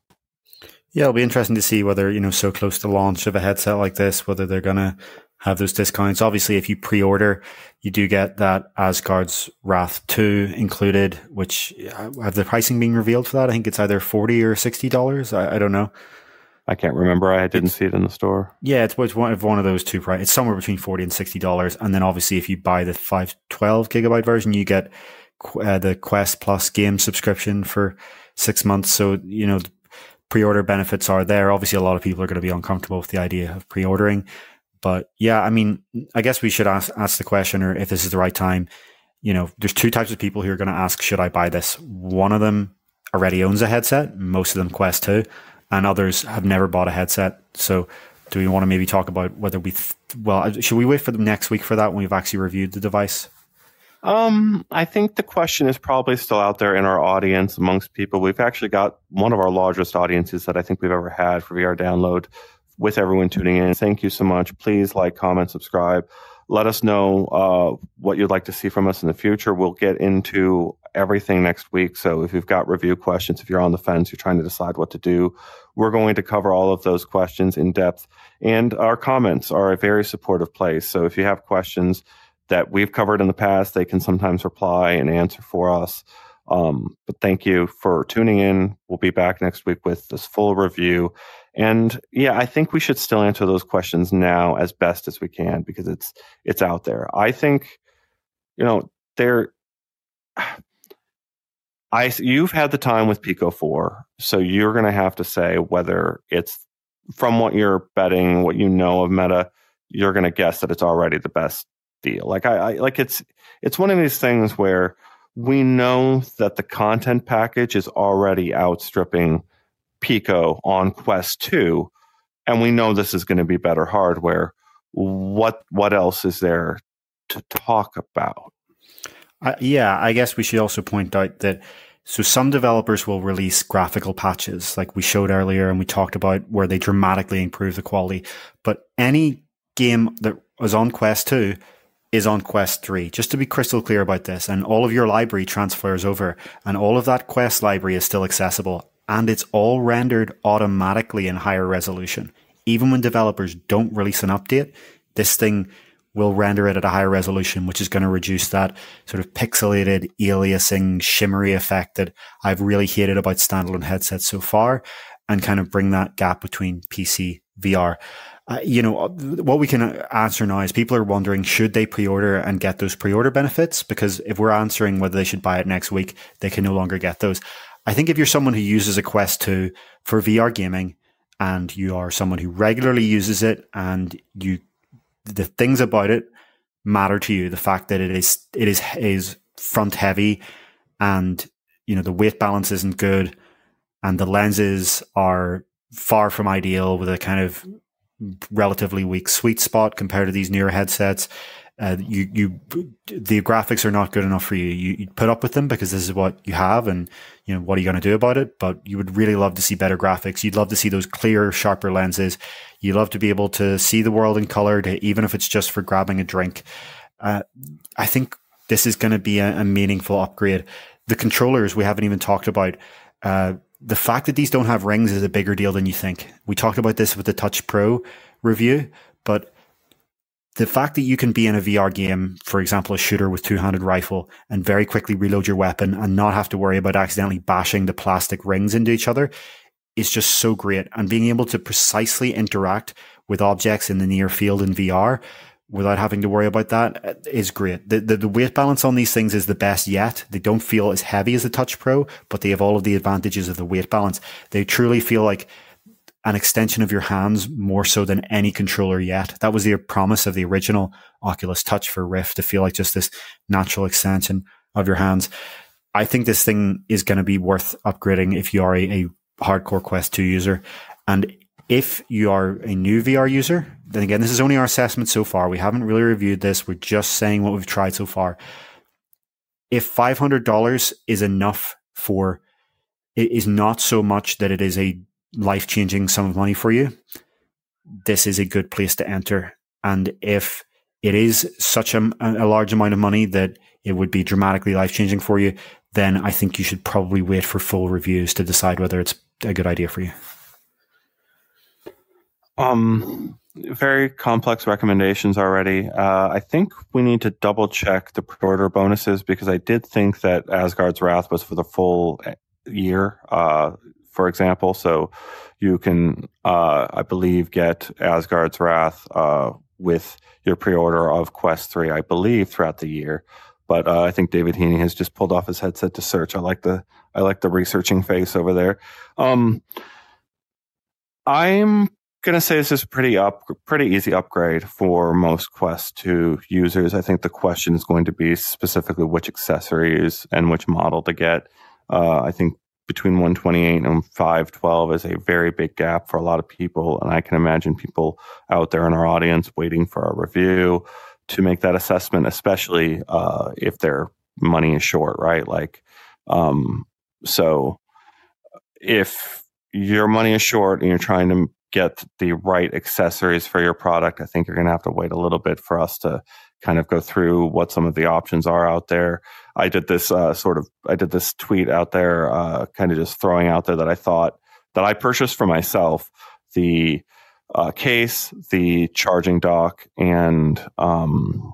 Yeah, it'll be interesting to see whether you know so close to launch of a headset like this, whether they're gonna have those discounts. Obviously, if you pre-order, you do get that Asgard's Wrath 2 included, which uh, have the pricing being revealed for that? I think it's either 40 or $60. I, I don't know. I can't remember. I didn't it's, see it in the store. Yeah, it's, it's one of one of those two price. It's somewhere between 40 and $60. And then obviously if you buy the 512 gigabyte version, you get uh, the Quest Plus game subscription for six months. So, you know, pre-order benefits are there. Obviously, a lot of people are going to be uncomfortable with the idea of pre-ordering. But yeah, I mean, I guess we should ask ask the question, or if this is the right time. You know, there's two types of people who are going to ask, should I buy this? One of them already owns a headset, most of them Quest 2, and others have never bought a headset. So, do we want to maybe talk about whether we, th- well, uh, should we wait for the next week for that when we've actually reviewed the device? Um, I think the question is probably still out there in our audience amongst people. We've actually got one of our largest audiences that I think we've ever had for VR download with everyone tuning in. Thank you so much. Please like, comment, subscribe. Let us know uh, what you'd like to see from us in the future. We'll get into everything next week. So if you've got review questions, if you're on the fence, you're trying to decide what to do, we're going to cover all of those questions in depth. And our comments are a very supportive place. So if you have questions that we've covered in the past, they can sometimes reply and answer for us. Um, but thank you for tuning in. We'll be back next week with this full review. And yeah, I think we should still answer those questions now as best as we can because it's it's out there. I think, you know, there. I you've had the time with Pico Four, so you're going to have to say whether it's from what you're betting, what you know of Meta. You're going to guess that it's already the best deal. Like I, I like it's it's one of these things where we know that the content package is already outstripping Pico on Quest 2, and we know this is going to be better hardware. What what else is there to talk about? Uh, yeah, I guess we should also point out that so some developers will release graphical patches, like we showed earlier, and we talked about where they dramatically improve the quality. But any game that was on Quest 2 is on Quest 3. Just to be crystal clear about this, and all of your library transfers over, and all of that Quest library is still accessible, and it's all rendered automatically in higher resolution. Even when developers don't release an update, this thing will render it at a higher resolution, which is going to reduce that sort of pixelated aliasing shimmery effect that I've really hated about standalone headsets so far and kind of bring that gap between PC VR. Uh, you know, what we can answer now is people are wondering, should they pre-order and get those pre-order benefits? Because if we're answering whether they should buy it next week, they can no longer get those. I think if you're someone who uses a Quest 2 for VR gaming and you are someone who regularly uses it and you, the things about it matter to you, the fact that it is, it is, is front heavy and, you know, the weight balance isn't good and the lenses are far from ideal with a kind of relatively weak sweet spot compared to these newer headsets. Uh, you, you, the graphics are not good enough for you. you. You put up with them because this is what you have, and you know what are you going to do about it. But you would really love to see better graphics. You'd love to see those clear, sharper lenses. You love to be able to see the world in color, to, even if it's just for grabbing a drink. Uh, I think this is going to be a, a, meaningful upgrade. The controllers we haven't even talked about. Uh, the fact that these don't have rings is a bigger deal than you think. We talked about this with the Touch Pro review, but the fact that you can be in a VR game, for example, a shooter with two handed rifle and very quickly reload your weapon and not have to worry about accidentally bashing the plastic rings into each other is just so great. And being able to precisely interact with objects in the near field in VR without having to worry about that uh, great. The, the, the weight balance on these things is the best yet. They don't feel as heavy as the Touch Pro, but they have all of the advantages of the weight balance. They truly feel like an extension of your hands more so than any controller yet. That was the promise of the original Oculus Touch for Rift to feel like just this natural extension of your hands. I think this thing is going to be worth upgrading if you are a, a hardcore Quest 2 user. And if you are a new VR user, then again, this is only our assessment so far. We haven't really reviewed this. We're just saying what we've tried so far. If $500 is enough for, it is not so much that it is a life changing sum of money for you, this is a good place to enter. And if it is such a, a large amount of money that it would be dramatically life changing for you, then I think you should probably wait for full reviews to decide whether it's a good idea for you. Um, very complex recommendations already. Uh, I think we need to double check the pre-order bonuses because I did think that Asgard's Wrath was for the full eh, year, uh, for example. So you can, uh, I believe, get Asgard's Wrath uh, with your pre-order of Quest Three, I believe, throughout the year. But uh, I think David Heaney has just pulled off his headset to search. I like the I like the researching face over there. Um, I'm gonna say this is pretty up, pretty easy upgrade for most Quest 2 users. I think the question is going to be specifically which accessories and which model to get. Uh, I think between 128 and 512 is a very big gap for a lot of people, and I can imagine people out there in our audience waiting for a review to make that assessment, especially uh, if their money is short, right? Like, um, so if your money is short and you're trying to get the right accessories for your product, I think you're going to have to wait a little bit for us to kind of go through what some of the options are out there. I did this uh, sort of, I did this tweet out there, uh, kind of just throwing out there that I thought that I purchased for myself the uh, case, the charging dock, and um,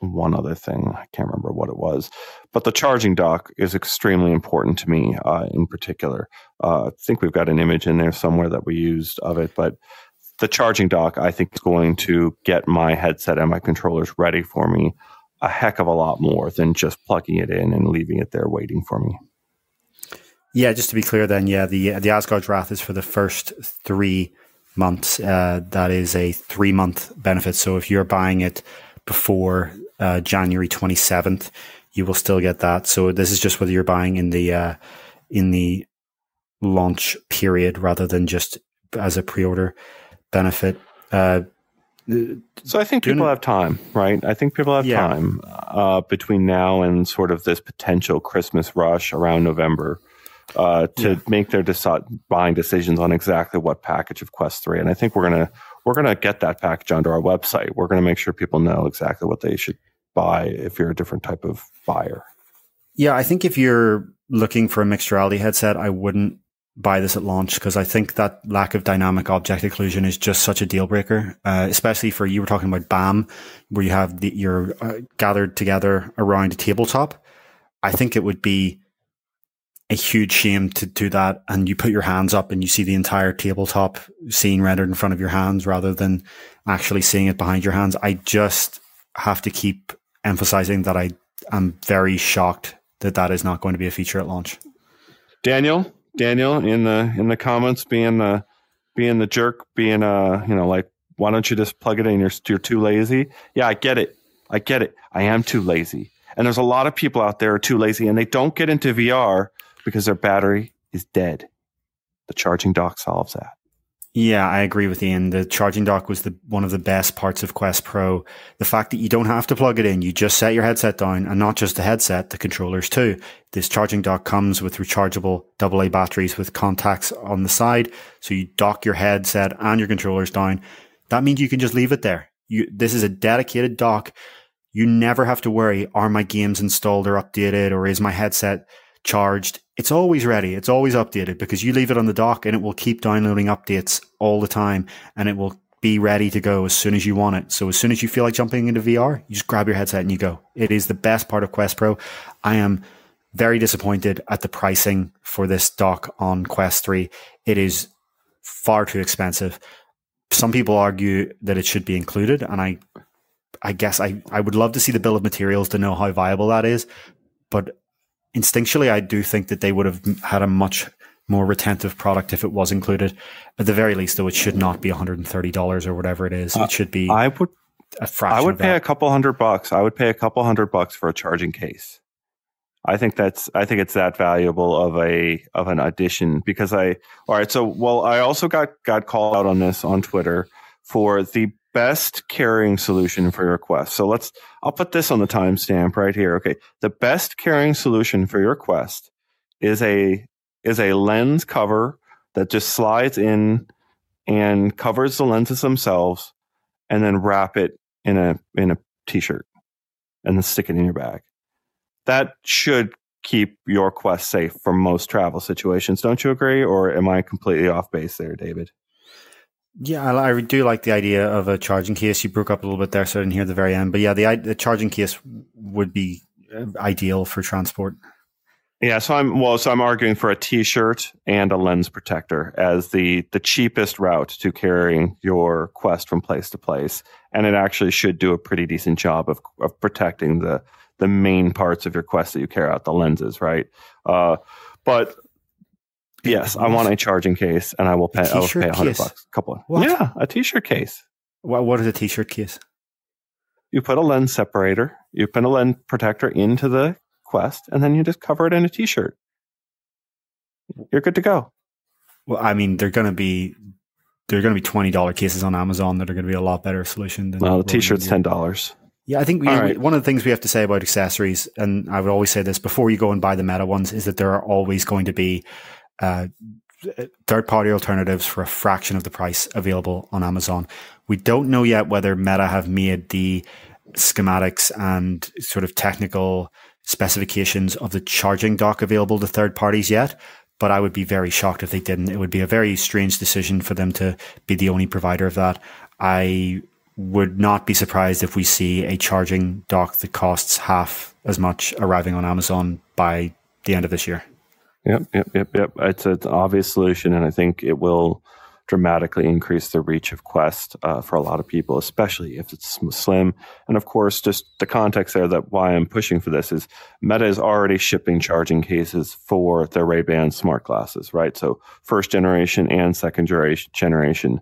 one other thing. I can't remember what it was, but the charging dock is extremely important to me uh, in particular. Uh, I think we've got an image in there somewhere that we used of it, but the charging dock I think is going to get my headset and my controllers ready for me a heck of a lot more than just plugging it in and leaving it there waiting for me. Yeah, just to be clear, then, yeah, the the Asgard's Wrath is for the first three months. Uh, that is a three month benefit. So if you're buying it before uh, January 27th, you will still get that. So this is just whether you're buying in the uh, in the launch period rather than just as a pre-order benefit. Uh, so I think people have time, right? I think people have yeah. time uh, between now and sort of this potential Christmas rush around November uh, to yeah. make their deci- buying decisions on exactly what package of Quest Three. And I think we're gonna we're gonna get that package onto our website. We're gonna make sure people know exactly what they should buy if you're a different type of buyer. Yeah, I think if you're looking for a mixed reality headset, I wouldn't buy this at launch because I think that lack of dynamic object occlusion is just such a deal breaker, uh, especially for you were talking about BAM, where you have the, you're uh, gathered together around a tabletop. I think it would be a huge shame to do that and you put your hands up and you see the entire tabletop scene rendered in front of your hands rather than actually seeing it behind your hands. I just have to keep emphasizing that I am very shocked that that is not going to be a feature at launch. Daniel, Daniel, in the in the comments, being the being the jerk, being uh, you know, like, why don't you just plug it in? You're you're too lazy. Yeah, I get it. I get it. I am too lazy. And there's a lot of people out there are too lazy and they don't get into VR because their battery is dead. The charging dock solves that. Yeah, I agree with Ian. The charging dock was the one of the best parts of Quest Pro. The fact that you don't have to plug it in, you just set your headset down, and not just the headset, the controllers too. This charging dock comes with rechargeable AA batteries with contacts on the side, so you dock your headset and your controllers down. That means you can just leave it there. You, this is a dedicated dock. You never have to worry: are my games installed or updated, or is my headset charged, it's always ready. It's always updated because you leave it on the dock and it will keep downloading updates all the time and it will be ready to go as soon as you want it. So as soon as you feel like jumping into VR, you just grab your headset and you go. It is the best part of Quest Pro. I am very disappointed at the pricing for this dock on Quest 3. It is far too expensive. Some people argue that it should be included and I I guess I, I would love to see the bill of materials to know how viable that is. But instinctually, I do think that they would have had a much more retentive product if it was included. At the very least, though, it should not be $130 or whatever it is. It uh, should be. I would. A fraction I would pay a couple hundred bucks. I would pay a couple hundred bucks for a charging case. I think that's I think it's that valuable of a of an addition because I all right so well I also got got called out on this on Twitter for the best carrying solution for your Quest. So let's, I'll put this on the timestamp right here. Okay. The best carrying solution for your Quest is a, is a lens cover that just slides in and covers the lenses themselves and then wrap it in a, in a t-shirt and then stick it in your bag. That should keep your Quest safe from most travel situations. Don't you agree? Or am I completely off base there, David? Yeah, I, I, do like the idea of a charging case. You broke up a little bit there, so I didn't hear the very end. But yeah, the, the charging case would be uh, ideal for transport. Yeah, so I'm well, so I'm arguing for a T-shirt and a lens protector as the the cheapest route to carrying your Quest from place to place, and it actually should do a pretty decent job of of protecting the the main parts of your Quest that you carry out, the lenses, right? Uh, but Yes, I want a charging case, and I will pay. I will pay a hundred bucks. A couple. What? Yeah, a t-shirt case. What? What is a t-shirt case? You put a lens separator, you put a lens protector into the Quest, and then you just cover it in a t-shirt. You're good to go. Well, I mean, they're going to be they're going to be twenty dollar cases on Amazon that are going to be a lot better solution than. Well, the t-shirt's ten dollars. Yeah, I think we, right. one of the things we have to say about accessories, and I would always say this before you go and buy the meta ones, is that there are always going to be uh, third party alternatives for a fraction of the price available on Amazon. We don't know yet whether Meta have made the schematics and sort of technical specifications of the charging dock available to third parties yet. But I would be very shocked if they didn't. It would be a very strange decision for them to be the only provider of that. I would not be surprised if we see a charging dock that costs half as much arriving on Amazon by the end of this year. Yep, yep, yep, yep. It's, an obvious solution, and I think it will dramatically increase the reach of Quest uh, for a lot of people, especially if it's slim. And of course, just the context there that why I'm pushing for this is Meta is already shipping charging cases for their Ray Ban smart glasses, right? So first generation and second generation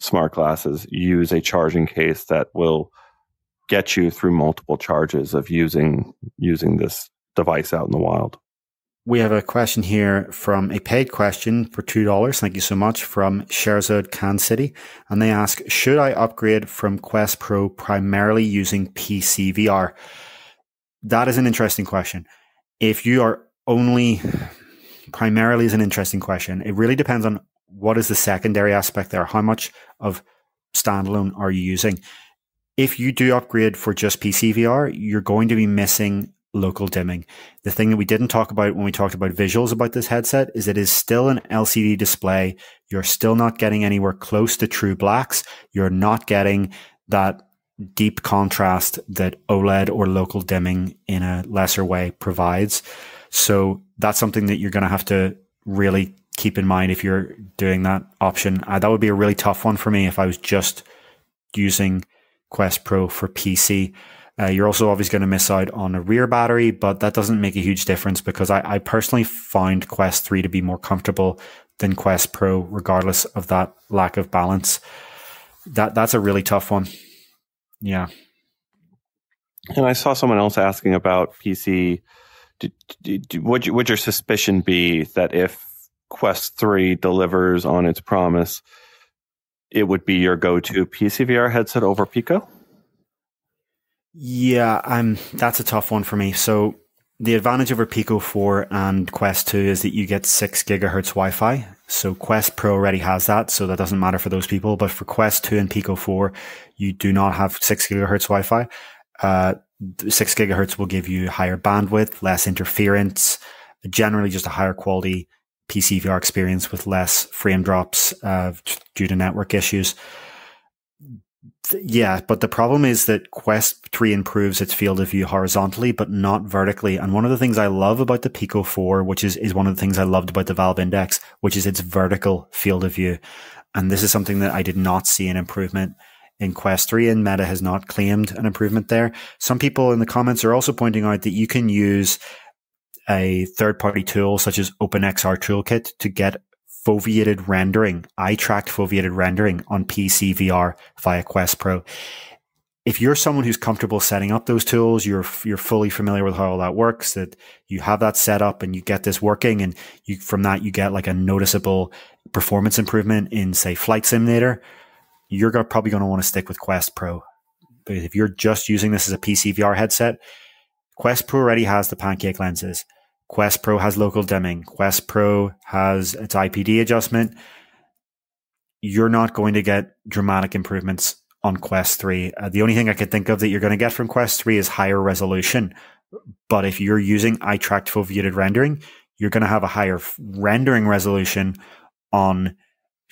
smart glasses use a charging case that will get you through multiple charges of using using this device out in the wild. We have a question here from a paid question for $2. Thank you so much from Sherzod Khan City. And they ask, should I upgrade from Quest Pro primarily using PC VR? That is an interesting question. If you are only primarily is an interesting question. It really depends on what is the secondary aspect there. How much of standalone are you using? If you do upgrade for just PC VR, you're going to be missing local dimming. The thing that we didn't talk about when we talked about visuals about this headset is it is still an LCD display. You're still not getting anywhere close to true blacks. You're not getting that deep contrast that OLED or local dimming in a lesser way provides. So that's something that you're going to have to really keep in mind if you're doing that option. Uh, that would be a really tough one for me if I was just using Quest Pro for PC. Uh, you're also obviously going to miss out on a rear battery, but that doesn't make a huge difference because I, I personally find Quest 3 to be more comfortable than Quest Pro, regardless of that lack of balance. That that's a really tough one. Yeah. And I saw someone else asking about PC. would, you, would your suspicion be that if Quest 3 delivers on its promise, it would be your go to PCVR headset over Pico? Yeah, I'm. That's a tough one for me. So the advantage over Pico 4 and Quest 2 is that you get 6 gigahertz Wi-Fi. So Quest Pro already has that, so that doesn't matter for those people. But for Quest 2 and Pico 4, you do not have 6 gigahertz Wi-Fi. Uh, 6 gigahertz will give you higher bandwidth, less interference, generally just a higher quality PC VR experience with less frame drops uh, due to network issues yeah, but the problem is that Quest 3 improves its field of view horizontally, but not vertically. And one of the things I love about the Pico 4, which is, is one of the things I loved about the Valve Index, which is its vertical field of view. And this is something that I did not see an improvement in Quest 3 and Meta has not claimed an improvement there. Some people in the comments are also pointing out that you can use a third party tool such as OpenXR Toolkit to get foveated rendering, eye tracked foveated rendering on PC VR via Quest Pro. If you're someone who's comfortable setting up those tools, you're you're fully familiar with how all that works, that you have that set up and you get this working, and you from that you get like a noticeable performance improvement in say Flight Simulator, you're gonna, probably going to want to stick with Quest Pro. But if you're just using this as a PC VR headset, Quest Pro already has the pancake lenses. Quest Pro has local dimming. Quest Pro has its IPD adjustment. You're not going to get dramatic improvements on Quest 3. Uh, the only thing I could think of that you're going to get from Quest 3 is higher resolution. But if you're using eye tracked foveated rendering, you're going to have a higher rendering resolution on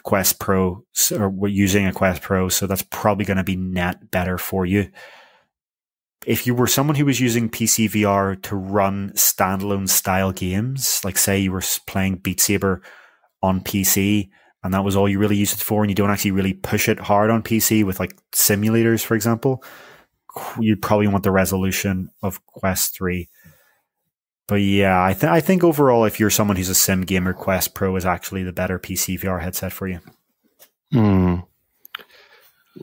Quest Pro or using a Quest Pro. So that's probably going to be net better for you if you were someone who was using PC VR to run standalone style games, like say you were playing Beat Saber on PC and that was all you really used it for, and you don't actually really push it hard on PC with like simulators, for example, you'd probably want the resolution of Quest 3. But yeah, I, th- I think overall, if you're someone who's a sim gamer, Quest Pro is actually the better PC VR headset for you. Hmm.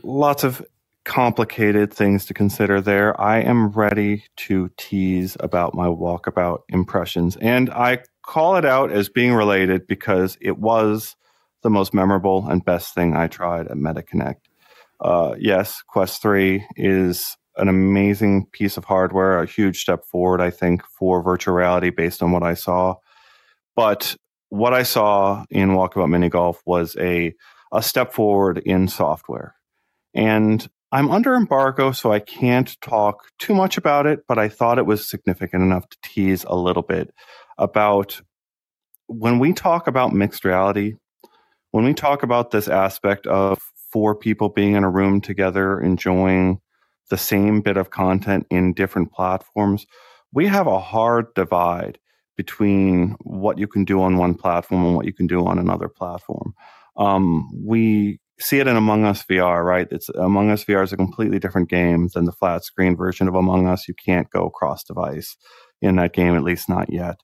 Lots of complicated things to consider there. I am ready to tease about my walkabout impressions. And I call it out as being related because it was the most memorable and best thing I tried at MetaConnect. Uh, yes, Quest 3 is an amazing piece of hardware, a huge step forward, I think, for virtual reality based on what I saw. But what I saw in Walkabout Mini Golf was a, a step forward in software. And I'm under embargo, so I can't talk too much about it, but I thought it was significant enough to tease a little bit about when we talk about mixed reality, when we talk about this aspect of four people being in a room together enjoying the same bit of content in different platforms, we have a hard divide between what you can do on one platform and what you can do on another platform. Um, we see it in Among Us VR, right? It's Among Us VR is a completely different game than the flat screen version of Among Us. You can't go cross device in that game, at least not yet.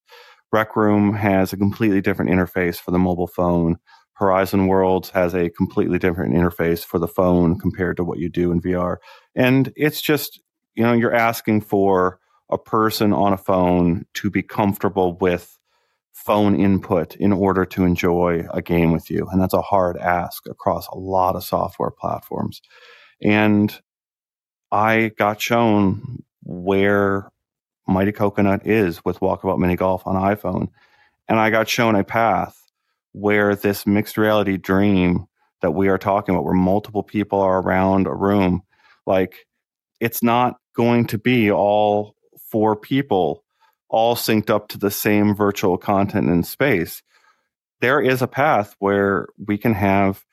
Rec Room has a completely different interface for the mobile phone. Horizon Worlds has a completely different interface for the phone compared to what you do in VR. And it's just, you know, you're asking for a person on a phone to be comfortable with phone input in order to enjoy a game with you. And that's a hard ask across a lot of software platforms. And I got shown where Mighty Coconut is with Walkabout Mini Golf on iPhone. And I got shown a path where this mixed reality dream that we are talking about, where multiple people are around a room, like it's not going to be all four people all synced up to the same virtual content in space. There is a path where we can have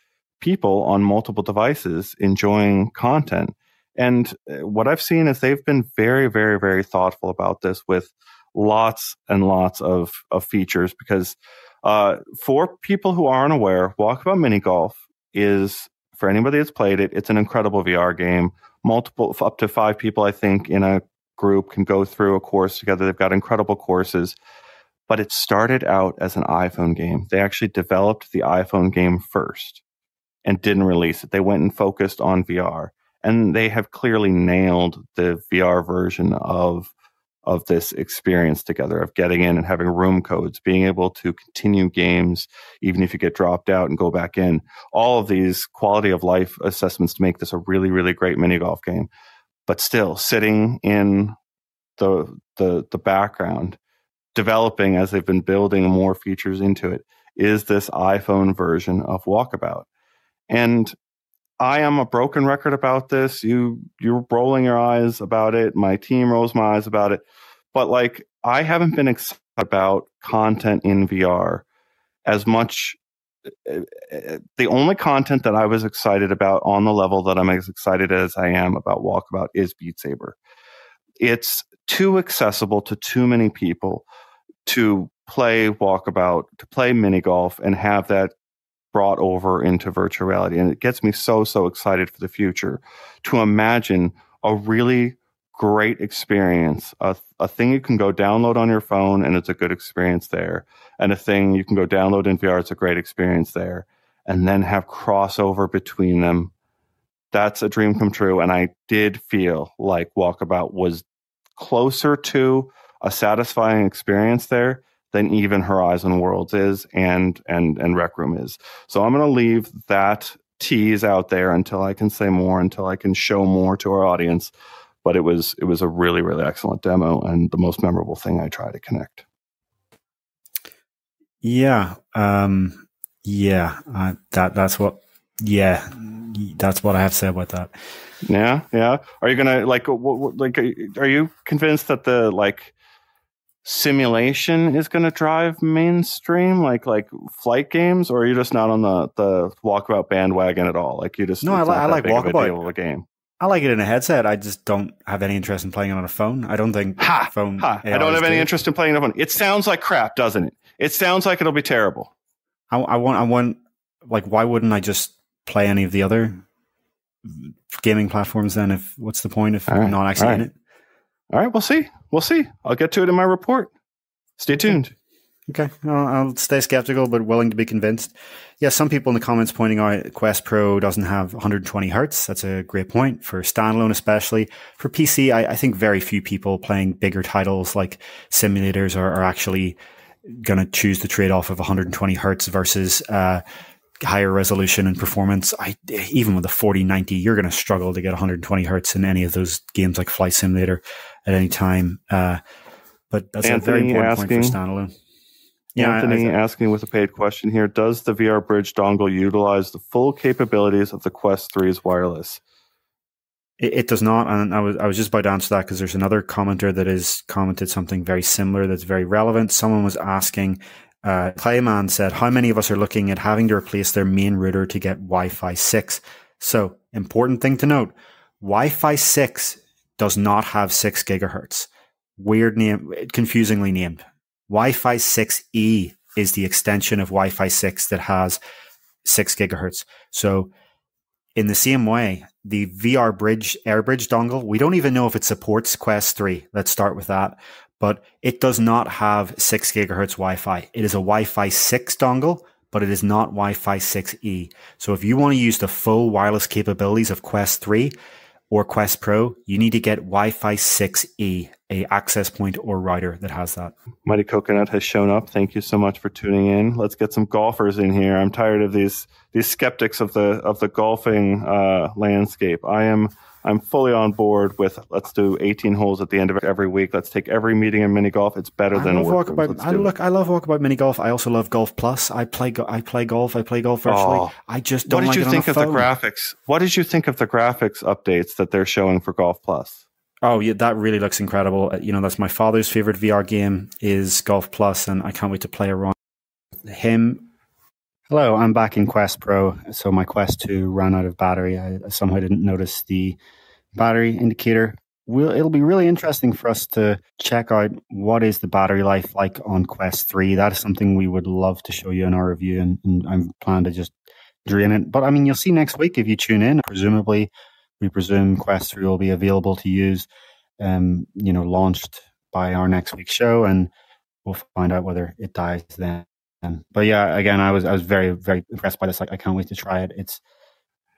people on multiple devices enjoying content. And uh, what I've seen is they've been very, very, very thoughtful about this with lots and lots of, of features because uh, for people who aren't aware, Walkabout Mini Golf is for anybody that's played it, it's an incredible VR game. Multiple, up to five people, I think, in a group can go through a course together. They've got incredible courses, but it started out as an iPhone game. They actually developed the iPhone game first and didn't release it. They went and focused on VR, and they have clearly nailed the VR version of of this experience together of getting in and having room codes, being able to continue games even if you get dropped out and go back in. All of these quality of life assessments to make this a really, really great mini golf game. But still sitting in the the the background, developing as they've been building more features into it, is this iPhone version of Walkabout. And I am a broken record about this. You you're rolling your eyes about it. My team rolls my eyes about it. But like I haven't been excited about content in VR as much the only content that I was excited about on the level that I'm as excited as I am about Walkabout is Beat Saber. It's too accessible to too many people to play Walkabout, to play mini golf, and have that brought over into virtual reality. And it gets me so, so excited for the future to imagine a really great experience, a, a thing you can go download on your phone and it's a good experience there, and a thing you can go download in VR, it's a great experience there, and then have crossover between them. That's a dream come true. And I did feel like Walkabout was closer to a satisfying experience there than even Horizon Worlds is and and and Rec Room is. So I'm going to leave that tease out there until I can say more, until I can show more to our audience. But it was it was a really really excellent demo and the most memorable thing I try to connect. Yeah, um, yeah, uh, that that's what. Yeah, that's what I have to say about that. Yeah, yeah. Are you gonna like what, like are you convinced that the like simulation is going to drive mainstream like like flight games or are you just not on the the walkabout bandwagon at all like you just no i, li- I like walkabout of a game i like it in a headset i just don't have any interest in playing it on a phone i don't think ha, phone ha. i don't have any interest in playing it on a phone it sounds like crap doesn't it it sounds like it'll be terrible i, I want i want like why wouldn't i just play any of the other gaming platforms then if what's the point if i'm not actually in it all right, we'll see. We'll see. I'll get to it in my report. Stay tuned. Okay, I'll, I'll stay skeptical, but willing to be convinced. Yeah, some people in the comments pointing out Quest Pro doesn't have 120 hertz. That's a great point for standalone, especially for PC. I, I think very few people playing bigger titles like simulators are, are actually going to choose the trade off of 120 hertz versus uh, higher resolution and performance. I even with a 4090, you're going to struggle to get 120 hertz in any of those games like Flight Simulator at any time. Uh, but that's Anthony a very important asking, point for standalone. Yeah, Anthony I, I, asking with a paid question here: Does the VR Bridge dongle utilize the full capabilities of the Quest 3's wireless? It, it does not, and I was I was just about to answer that because there's another commenter that has commented something very similar that's very relevant. Someone was asking. Uh, Clayman said, "How many of us are looking at having to replace their main router to get Wi-Fi six? So important thing to note: Wi-Fi six does not have six gigahertz weird name, confusingly named. Wi-Fi 6E is the extension of Wi-Fi 6 that has six gigahertz. So in the same way, the VR Bridge AirBridge dongle, we don't even know if it supports Quest 3. Let's start with that. But it does not have six gigahertz Wi-Fi. It is a Wi-Fi 6 dongle, but it is not Wi-Fi 6E. So if you want to use the full wireless capabilities of Quest 3, or Quest Pro, you need to get Wi-Fi 6E, a access point or router that has that. Mighty Coconut has shown up. Thank you so much for tuning in. Let's get some golfers in here. I'm tired of these these skeptics of the of the golfing uh, landscape. I am I'm fully on board with let's do 18 holes at the end of every week. Let's take every meeting in mini golf. It's better I than work. About, I look. I love walkabout mini golf. I also love Golf Plus. I play. I play golf. I play golf virtually. Oh, I just don't. What did like you think of phone. the graphics? What did you think of the graphics updates that they're showing for Golf Plus? Oh yeah, that really looks incredible. Uh, you know, that's my father's favorite VR game is Golf Plus, and I can't wait to play around him. Hello, I'm back in Quest Pro. So my Quest 2 ran out of battery. I somehow didn't notice the battery indicator. We'll, it'll be really interesting for us to check out what is the battery life like on Quest 3. That is something we would love to show you in our review, and, and I plan to just drain it. But I mean, you'll see next week if you tune in. Presumably, we presume Quest 3 will be available to use, um, you know, launched by our next week's show, and we'll find out whether it dies then. But yeah, again, I was I was very very impressed by this. Like, I can't wait to try it. It's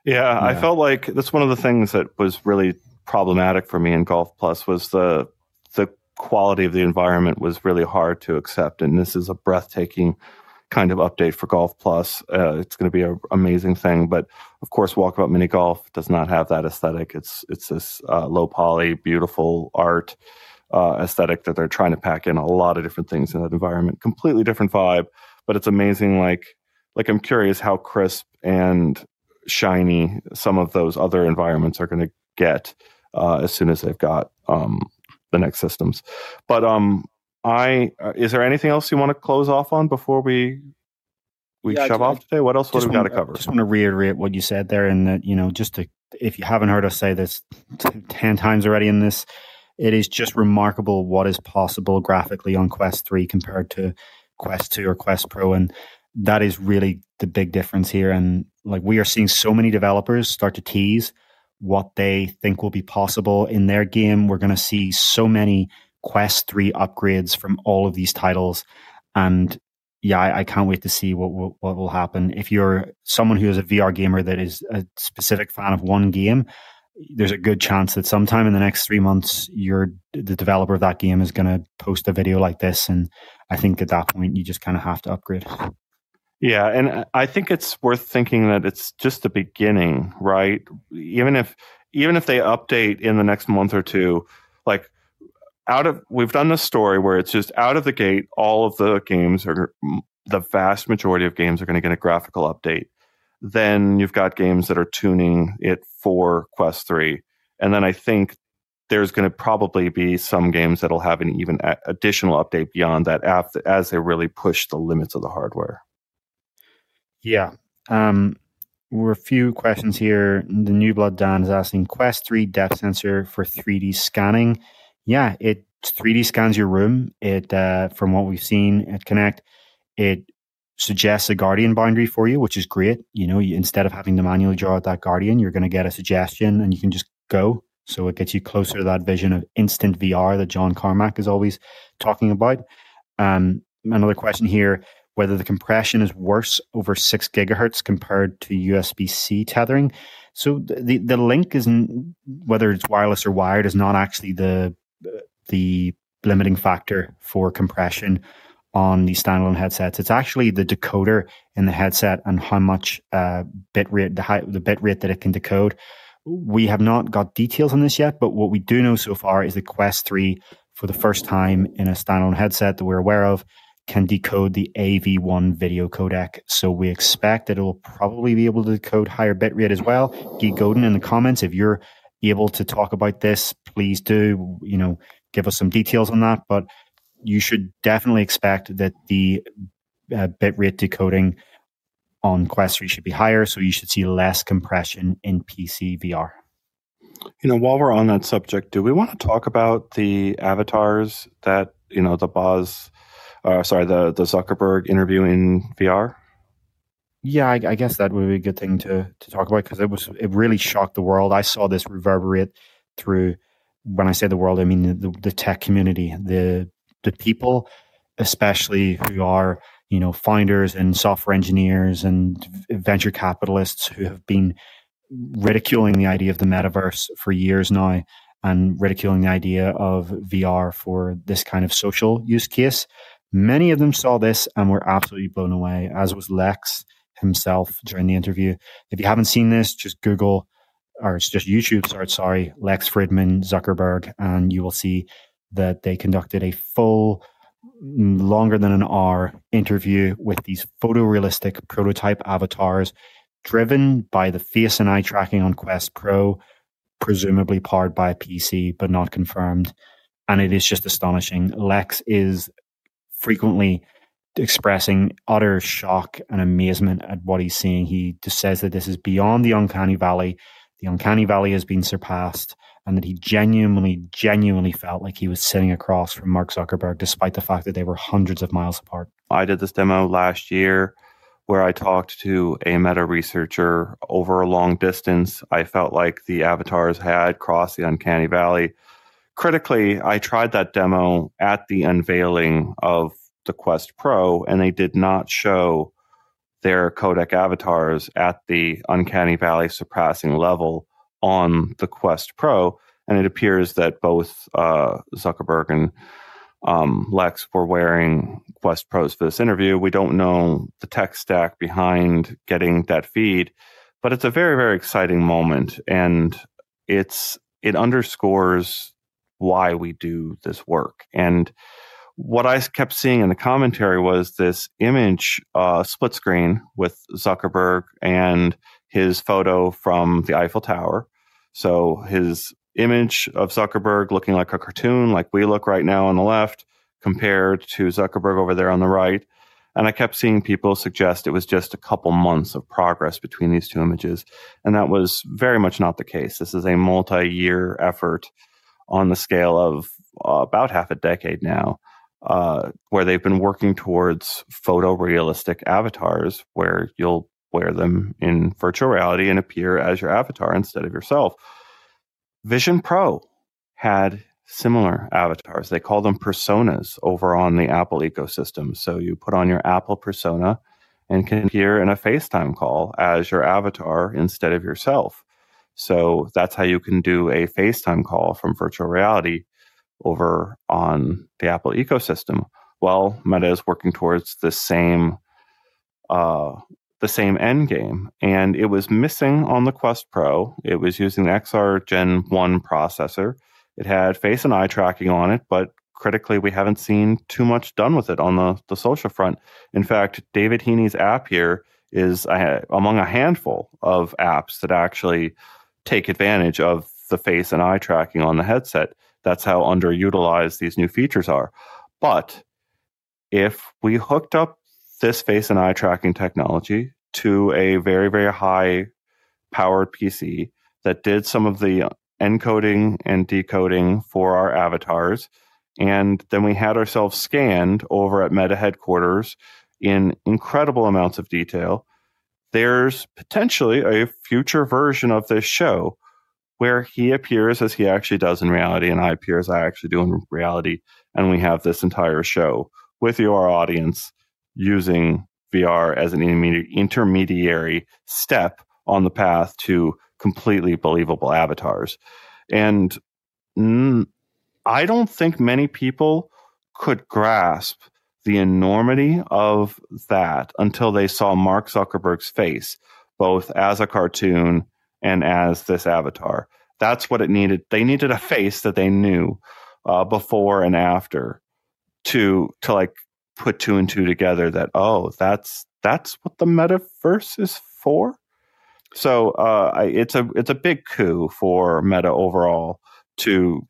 yeah, yeah, I felt like that's one of the things that was really problematic for me in Golf Plus was the the quality of the environment was really hard to accept, and this is a breathtaking kind of update for Golf Plus. Uh, it's going to be an amazing thing. But of course, Walkabout Mini Golf does not have that aesthetic. It's it's this uh, low poly, beautiful art uh, aesthetic that they're trying to pack in a lot of different things in that environment. Completely different vibe, but it's amazing. Like like I'm curious how crisp and shiny some of those other environments are going to get uh, as soon as they've got um, the next systems. But um, I uh, is there anything else you want to close off on before we we yeah, shove off today? What else would we got to cover? i Just want to reiterate what you said there, and that you know, just to if you haven't heard us say this t- *laughs* ten times already in this, it is just remarkable what is possible graphically on Quest Three compared to Quest Two or Quest Pro, and that is really the big difference here. And like we are seeing so many developers start to tease what they think will be possible in their game. We're going to see so many Quest 3 upgrades from all of these titles. And yeah, I, I can't wait to see what, what, what will happen. If you're someone who is a VR gamer that is a specific fan of one game, there's a good chance that sometime in the next three months, you're the developer of that game is going to post a video like this, and I think at that point you just kind of have to upgrade. Yeah, and I think it's worth thinking that it's just the beginning, right? Even if even if they update in the next month or two, like out of we've done this story where it's just out of the gate all of the games are the vast majority of games are going to get a graphical update then you've got games that are tuning it for quest 3 and then i think there's going to probably be some games that'll have an even additional update beyond that after, as they really push the limits of the hardware yeah um we're a few questions here. The New Blood Dan is asking Quest 3 depth sensor for 3D scanning yeah, it 3D scans your room. It uh, from what we've seen at Connect, it suggests a guardian boundary for you, which is great. You know, you, instead of having to manually draw out that guardian, you're going to get a suggestion and you can just go. So it gets you closer to that vision of instant VR that John Carmack is always talking about. Um, another question here: whether the compression is worse over six gigahertz compared to USB C tethering. So the the link isn't whether it's wireless or wired is not actually the the limiting factor for compression on the standalone headsets. It's actually the decoder in the headset and how much uh, bit rate the high, the bit rate that it can decode. We have not got details on this yet, but what we do know so far is the Quest 3 for the first time in a standalone headset that we're aware of can decode the AV1 video codec. So we expect that it will probably be able to decode higher bit rate as well. Geek Godin in the comments, if you're able to talk about this, please do. You know, give us some details on that. But you should definitely expect that the uh, bitrate decoding on Quest 3 should be higher, so you should see less compression in PC VR. You know, while we're on that subject, do we want to talk about the avatars that you know the Boz, uh, sorry, the the Zuckerberg interview in VR? Yeah, I, I, guess that would be a good thing to to talk about because it was it really shocked the world. I saw this reverberate through. When I say the world, I mean the, the tech community, the the people, especially who are you know founders and software engineers and venture capitalists who have been ridiculing the idea of the metaverse for years now and ridiculing the idea of VR for this kind of social use case. Many of them saw this and were absolutely blown away, as was Lex himself during the interview. If you haven't seen this, just Google or it's just YouTube search, sorry, Lex Fridman, Zuckerberg, and you will see that they conducted a full, mm, longer than an hour interview with these photorealistic prototype avatars driven by the face and eye tracking on Quest Pro, presumably powered by a PC, but not confirmed. And it is just astonishing. Lex is frequently expressing utter shock and amazement at what he's seeing. He just says that this is beyond the uncanny valley. The uncanny valley has been surpassed, and that he genuinely, genuinely felt like he was sitting across from Mark Zuckerberg, despite the fact that they were hundreds of miles apart. I did this demo last year where I talked to a meta researcher over a long distance. I felt like the avatars had crossed the uncanny valley. Critically, I tried that demo at the unveiling of the Quest Pro, and they did not show their codec avatars at the uncanny valley surpassing level on the Quest Pro. And it appears that both uh, Zuckerberg and um, Lex were wearing Quest Pros for this interview. We don't know the tech stack behind getting that feed, but it's a very, very exciting moment. And it's, it underscores why we do this work. And what I kept seeing in the commentary was this image, uh, split screen with Zuckerberg and his photo from the Eiffel Tower. So his image of Zuckerberg looking like a cartoon, like we look right now on the left, compared to Zuckerberg over there on the right. And I kept seeing people suggest it was just a couple months of progress between these two images. And that was very much not the case. This is a multi year effort on the scale of uh, about half a decade now, uh, where they've been working towards photorealistic avatars where you'll wear them in virtual reality and appear as your avatar instead of yourself. Vision Pro had similar avatars. They call them personas over on the Apple ecosystem. So you put on your Apple persona and can appear in a FaceTime call as your avatar instead of yourself. So that's how you can do a FaceTime call from virtual reality over on the Apple ecosystem. Well, Meta is working towards the same uh, the same end game. And it was missing on the Quest Pro. It was using the XR Gen 1 processor. It had face and eye tracking on it, but critically, we haven't seen too much done with it on the, the social front. In fact, David Heaney's app here is a, among a handful of apps that actually take advantage of the face and eye tracking on the headset. That's how underutilized these new features are. But if we hooked up this face and eye tracking technology to a very, very high powered PC that did some of the encoding and decoding for our avatars. And then we had ourselves scanned over at Meta headquarters in incredible amounts of detail. There's potentially a future version of this show where he appears as he actually does in reality, and I appear as I actually do in reality. And we have this entire show with your audience using VR as an intermediary step on the path to completely believable avatars. And I don't think many people could grasp the enormity of that until they saw Mark Zuckerberg's face, both as a cartoon and as this avatar. That's what it needed. They needed a face that they knew uh, before and after to to like put two and two together that oh that's that's what the metaverse is for? So uh, I, it's a it's a big coup for meta overall to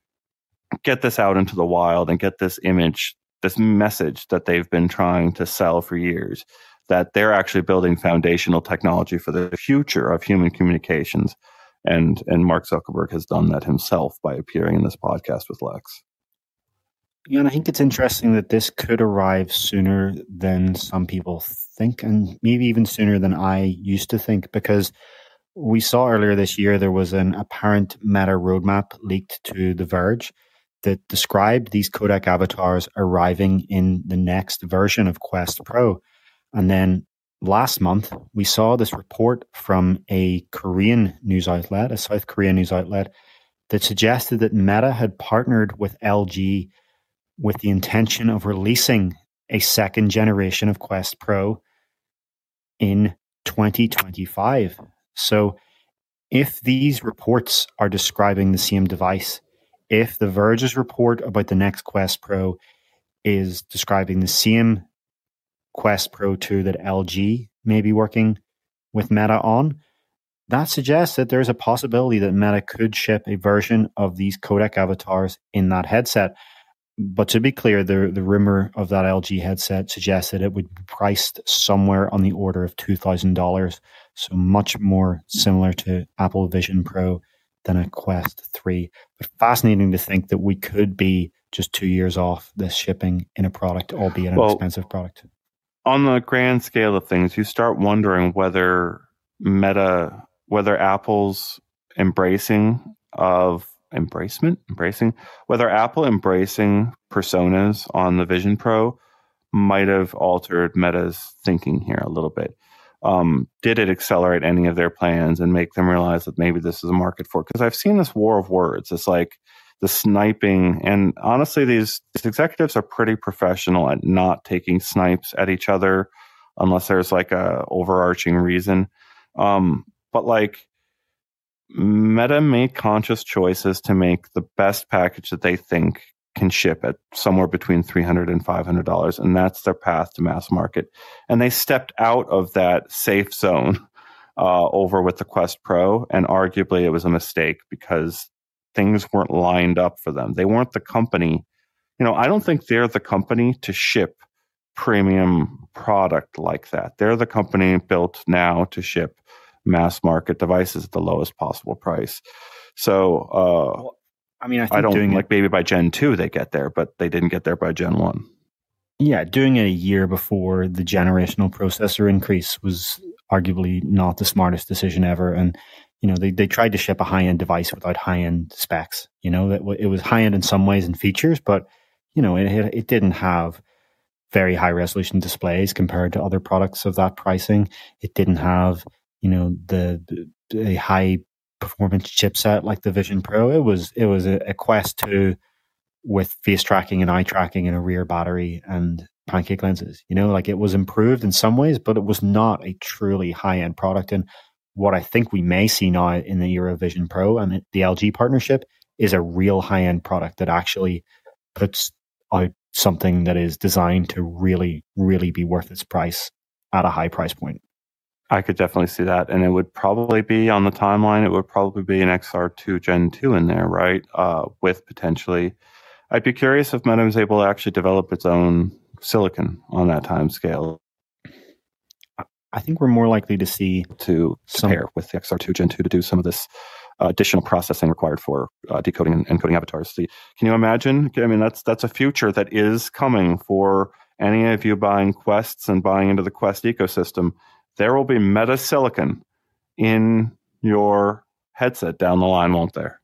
get this out into the wild and get this image this message that they've been trying to sell for years that they're actually building foundational technology for the future of human communications. And and Mark Zuckerberg has done that himself by appearing in this podcast with Lex yeah, and I think it's interesting that this could arrive sooner than some people think, and maybe even sooner than I used to think, because we saw earlier this year there was an apparent meta roadmap leaked to The Verge that described these codec avatars arriving in the next version of Quest Pro. And then last month, we saw this report from a Korean news outlet, a South Korean news outlet, that suggested that Meta had partnered with LG with the intention of releasing a second generation of Quest Pro in 2025. So, if these reports are describing the same device, if the Verge's report about the next Quest Pro is describing the same Quest Pro 2 that LG may be working with Meta on, that suggests that there's a possibility that Meta could ship a version of these codec avatars in that headset. But to be clear, the, the rumor of that LG headset suggests that it would be priced somewhere on the order of $2,000. So much more similar to Apple Vision Pro than a Quest 3. But fascinating to think that we could be just two years off this shipping in a product, albeit an well, expensive product. On the grand scale of things, you start wondering whether Meta, whether Apple's embracing of embracement, embracing, whether Apple embracing personas on the Vision Pro might have altered Meta's thinking here a little bit. Um, did it accelerate any of their plans and make them realize that maybe this is a market for? Because I've seen this war of words. It's like the sniping, and honestly, these, these executives are pretty professional at not taking snipes at each other unless there's like a overarching reason. Um, but like Meta made conscious choices to make the best package that they think can ship at somewhere between $300 and $500 and that's their path to mass market. And they stepped out of that safe zone *laughs* uh, over with the quest pro and arguably it was a mistake because things weren't lined up for them. They weren't the company you know i don't think they're the company to ship premium product like that. They're the company built now to ship mass market devices at the lowest possible price so uh, I mean, I, I don't like it, maybe by Gen two they get there, but they didn't get there by Gen one. Yeah, doing it a year before the generational processor increase was arguably not the smartest decision ever. And you know, they they tried to ship a high end device without high end specs. You know, that it was high end in some ways and features, but you know, it it didn't have very high resolution displays compared to other products of that pricing. It didn't have you know the, the a high performance chipset like the Vision Pro. It was it was a, a Quest 2 with face tracking and eye tracking and a rear battery and pancake lenses. You know, like it was improved in some ways, but it was not a truly high end product. And what I think we may see now in the Euro Vision Pro and the LG partnership is a real high end product that actually puts out something that is designed to really, really be worth its price at a high price point. I could definitely see that, and it would probably be on the timeline. It would probably be an XR2 Gen 2 in there, right? Uh, with potentially, I'd be curious if Meta was able to actually develop its own silicon on that time scale. I think we're more likely to see to some... pair with the XR2 Gen 2 to do some of this uh, additional processing required for uh, decoding and encoding avatars. See, can you imagine? I mean, that's that's a future that is coming for any of you buying quests and buying into the Quest ecosystem there will be meta silicon in your headset down the line, won't there?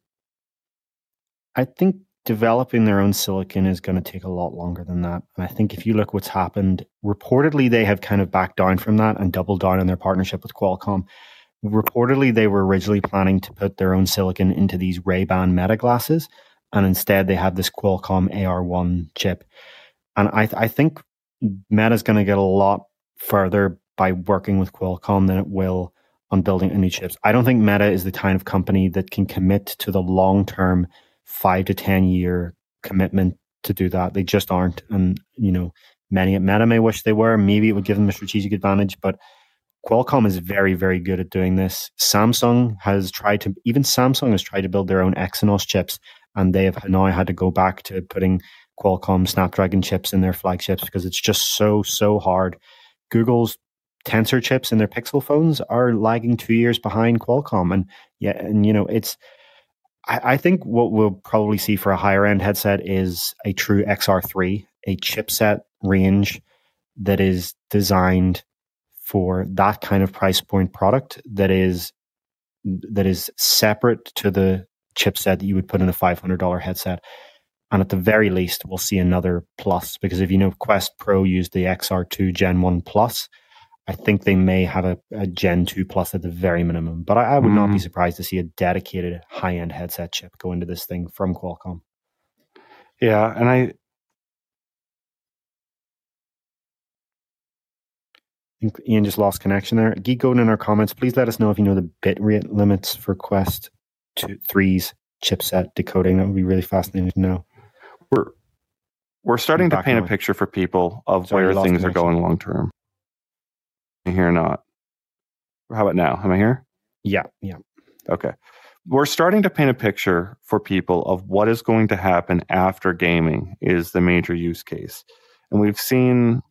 I think developing their own silicon is going to take a lot longer than that. And I think if you look what's happened, reportedly they have kind of backed down from that and doubled down on their partnership with Qualcomm. Reportedly, they were originally planning to put their own silicon into these Ray-Ban Meta glasses, and instead they have this Qualcomm AR1 chip. And I, I think going to get a lot further by working with Qualcomm than it will on building new chips. I don't think Meta is the kind of company that can commit to the long term five to 10 year commitment to do that. They just aren't. And, you know, many at Meta may wish they were. Maybe it would give them a strategic advantage, but Qualcomm is very, very good at doing this. Samsung has tried to, even Samsung has tried to build their own Exynos chips, and they have now had to go back to putting Qualcomm Snapdragon chips in their flagships because it's just so, so hard. Google's tensor chips in their Pixel phones are lagging two years behind Qualcomm. And yeah, and you know, it's I, I think what we'll probably see for a higher end headset is a true XR3, a chipset range that is designed for that kind of price point product that is that is separate to the chipset that you would put in a $500 headset. And at the very least, we'll see another plus because if you know Quest Pro used the XR2 Gen 1 Plus, I think they may have a, a Gen 2 Plus at the very minimum, but I, I would mm. not be mm. surprised to see a dedicated high end headset chip go into this thing from Qualcomm. Yeah, and I, Ian just lost connection there. Geek Godin in our comments, please let us know if you know the bit rate limits for Quest 2, 3's chipset decoding. That would be really fascinating to know. We're we're starting to paint a picture for people of Sorry, where things connection. are going long term here or not? How about now? Am I here? Yeah, yeah. Okay. We're starting to paint a picture for people of what is going to happen after gaming is the major use case. And we've seen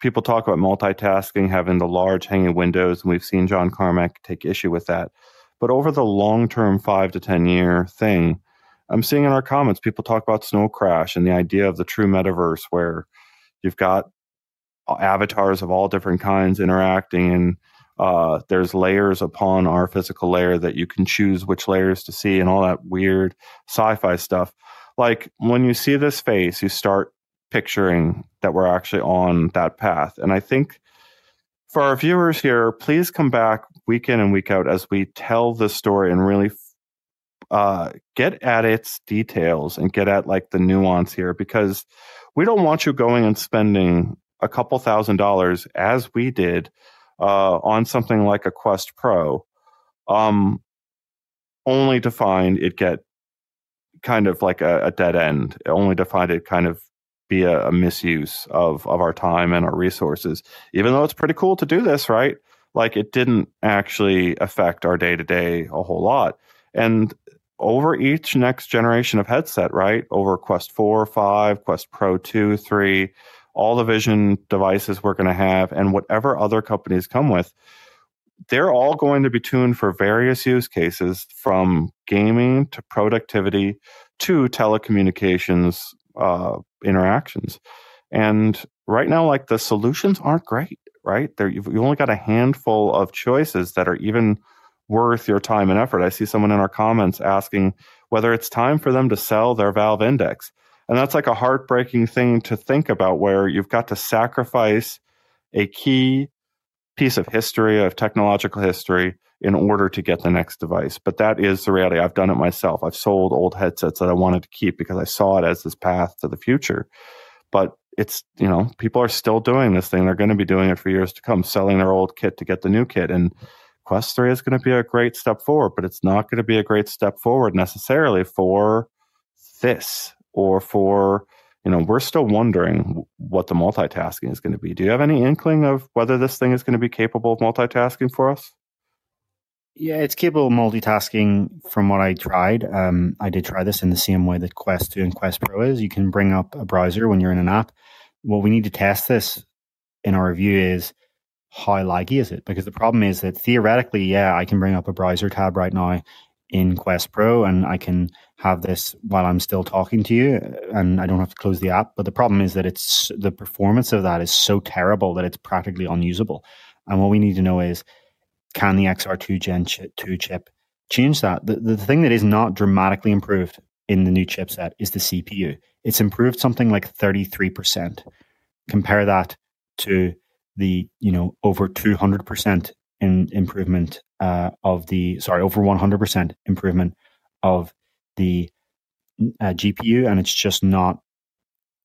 people talk about multitasking, having the large hanging windows, and we've seen John Carmack take issue with that. But over the long term, five to 10 year thing, I'm seeing in our comments people talk about Snow Crash and the idea of the true metaverse where you've got avatars of all different kinds interacting and uh, there's layers upon our physical layer that you can choose which layers to see and all that weird sci-fi stuff. Like when you see this face you start picturing that we're actually on that path. And i think for our viewers here please come back week in and week out as we tell this story and really uh, get at its details and get at like the nuance here because we don't want you going and spending a couple thousand dollars as we did uh, on something like a Quest Pro, um, only to find it get kind of like a, a dead end, only to find it kind of be a, a, misuse of of our time and our resources. Even though it's pretty cool to do this, right? Like it didn't actually affect our day to day a whole lot. And over each next generation of headset, right? Over Quest 4, 5, Quest Pro 2, 3, all the vision devices we're going to have, and whatever other companies come with, they're all going to be tuned for various use cases from gaming to productivity to telecommunications uh, interactions. And right now, like the solutions aren't great, right? There, you've, you've only got a handful of choices that are even worth your time and effort. I see someone in our comments asking whether it's time for them to sell their Valve Index. And that's like a heartbreaking thing to think about where you've got to sacrifice a key piece of history, of technological history, in order to get the next device. But that is the reality. I've done it myself. I've sold old headsets that I wanted to keep because I saw it as this path to the future. But it's, you know, people are still doing this thing. They're going to be doing it for years to come, selling their old kit to get the new kit. And Quest 3 is going to be a great step forward, but it's not going to be a great step forward necessarily for this or for you know we're still wondering what the multitasking is going to be. Do you have any inkling of whether this thing is going to be capable of multitasking for us? Yeah it's capable of multitasking from what i tried. Um, i did try this in the same way that quest 2 and quest pro is. You can bring up a browser when you're in an app. What we need to test this in our review is how laggy is it? Because the problem is that theoretically yeah i can bring up a browser tab right now in quest pro and i can have this while I'm still talking to you and I don't have to close the app. But the problem is that it's the performance of that is so terrible that it's practically unusable. And what we need to know is can the XR2 Gen 2 chip change that? The, the thing that is not dramatically improved in the new chipset is the CPU. It's improved something like 33%. Compare that to the, you know, over 200% in improvement uh, of the, sorry, over 100% improvement of the uh, GPU, and it's just not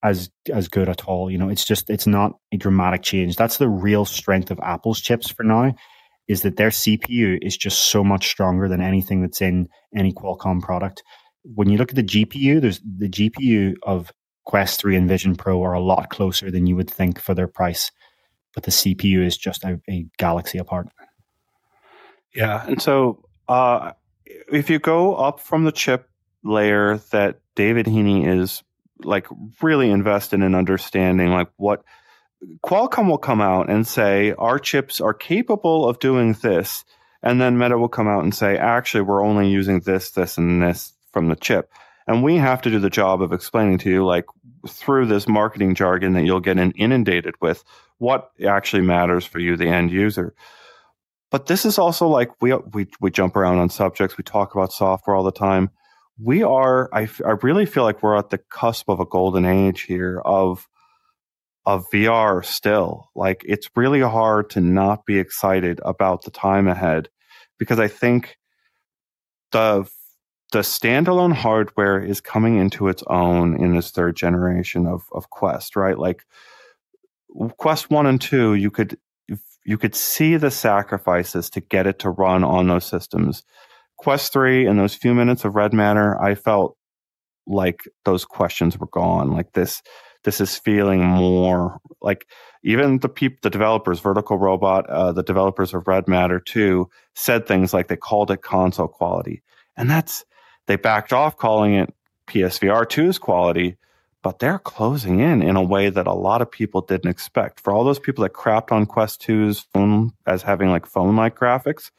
as as good at all. You know, it's just it's not a dramatic change. That's the real strength of Apple's chips for now, is that their CPU is just so much stronger than anything that's in any Qualcomm product. When you look at the GPU, there's the GPU of Quest 3 and Vision Pro are a lot closer than you would think for their price, but the CPU is just a, a galaxy apart. Yeah, and so uh, if you go up from the chip layer that David Heaney is like really invested in understanding like what Qualcomm will come out and say our chips are capable of doing this. And then Meta will come out and say actually we're only using this this and this from the chip. And we have to do the job of explaining to you like through this marketing jargon that you'll get inundated with what actually matters for you the end user but this is also like we we we jump around on subjects we talk about software all the time we are I, I really feel like we're at the cusp of a golden age here of of VR still. Like it's really hard to not be excited about the time ahead because I think the the standalone hardware is coming into its own in this third generation of of Quest, right? Like Quest 1 and 2, you could you could see the sacrifices to get it to run on those systems Quest 3 and those few minutes of red matter, I felt like those questions were gone. Like this, this is feeling more like even the people, the developers, Vertical Robot, uh, the developers of Red Matter 2 said things like they called it console quality. And that's, they backed off calling it PSVR 2's quality, but they're closing in in a way that a lot of people didn't expect. For all those people that crapped on Quest 2's phone as having like phone like graphics,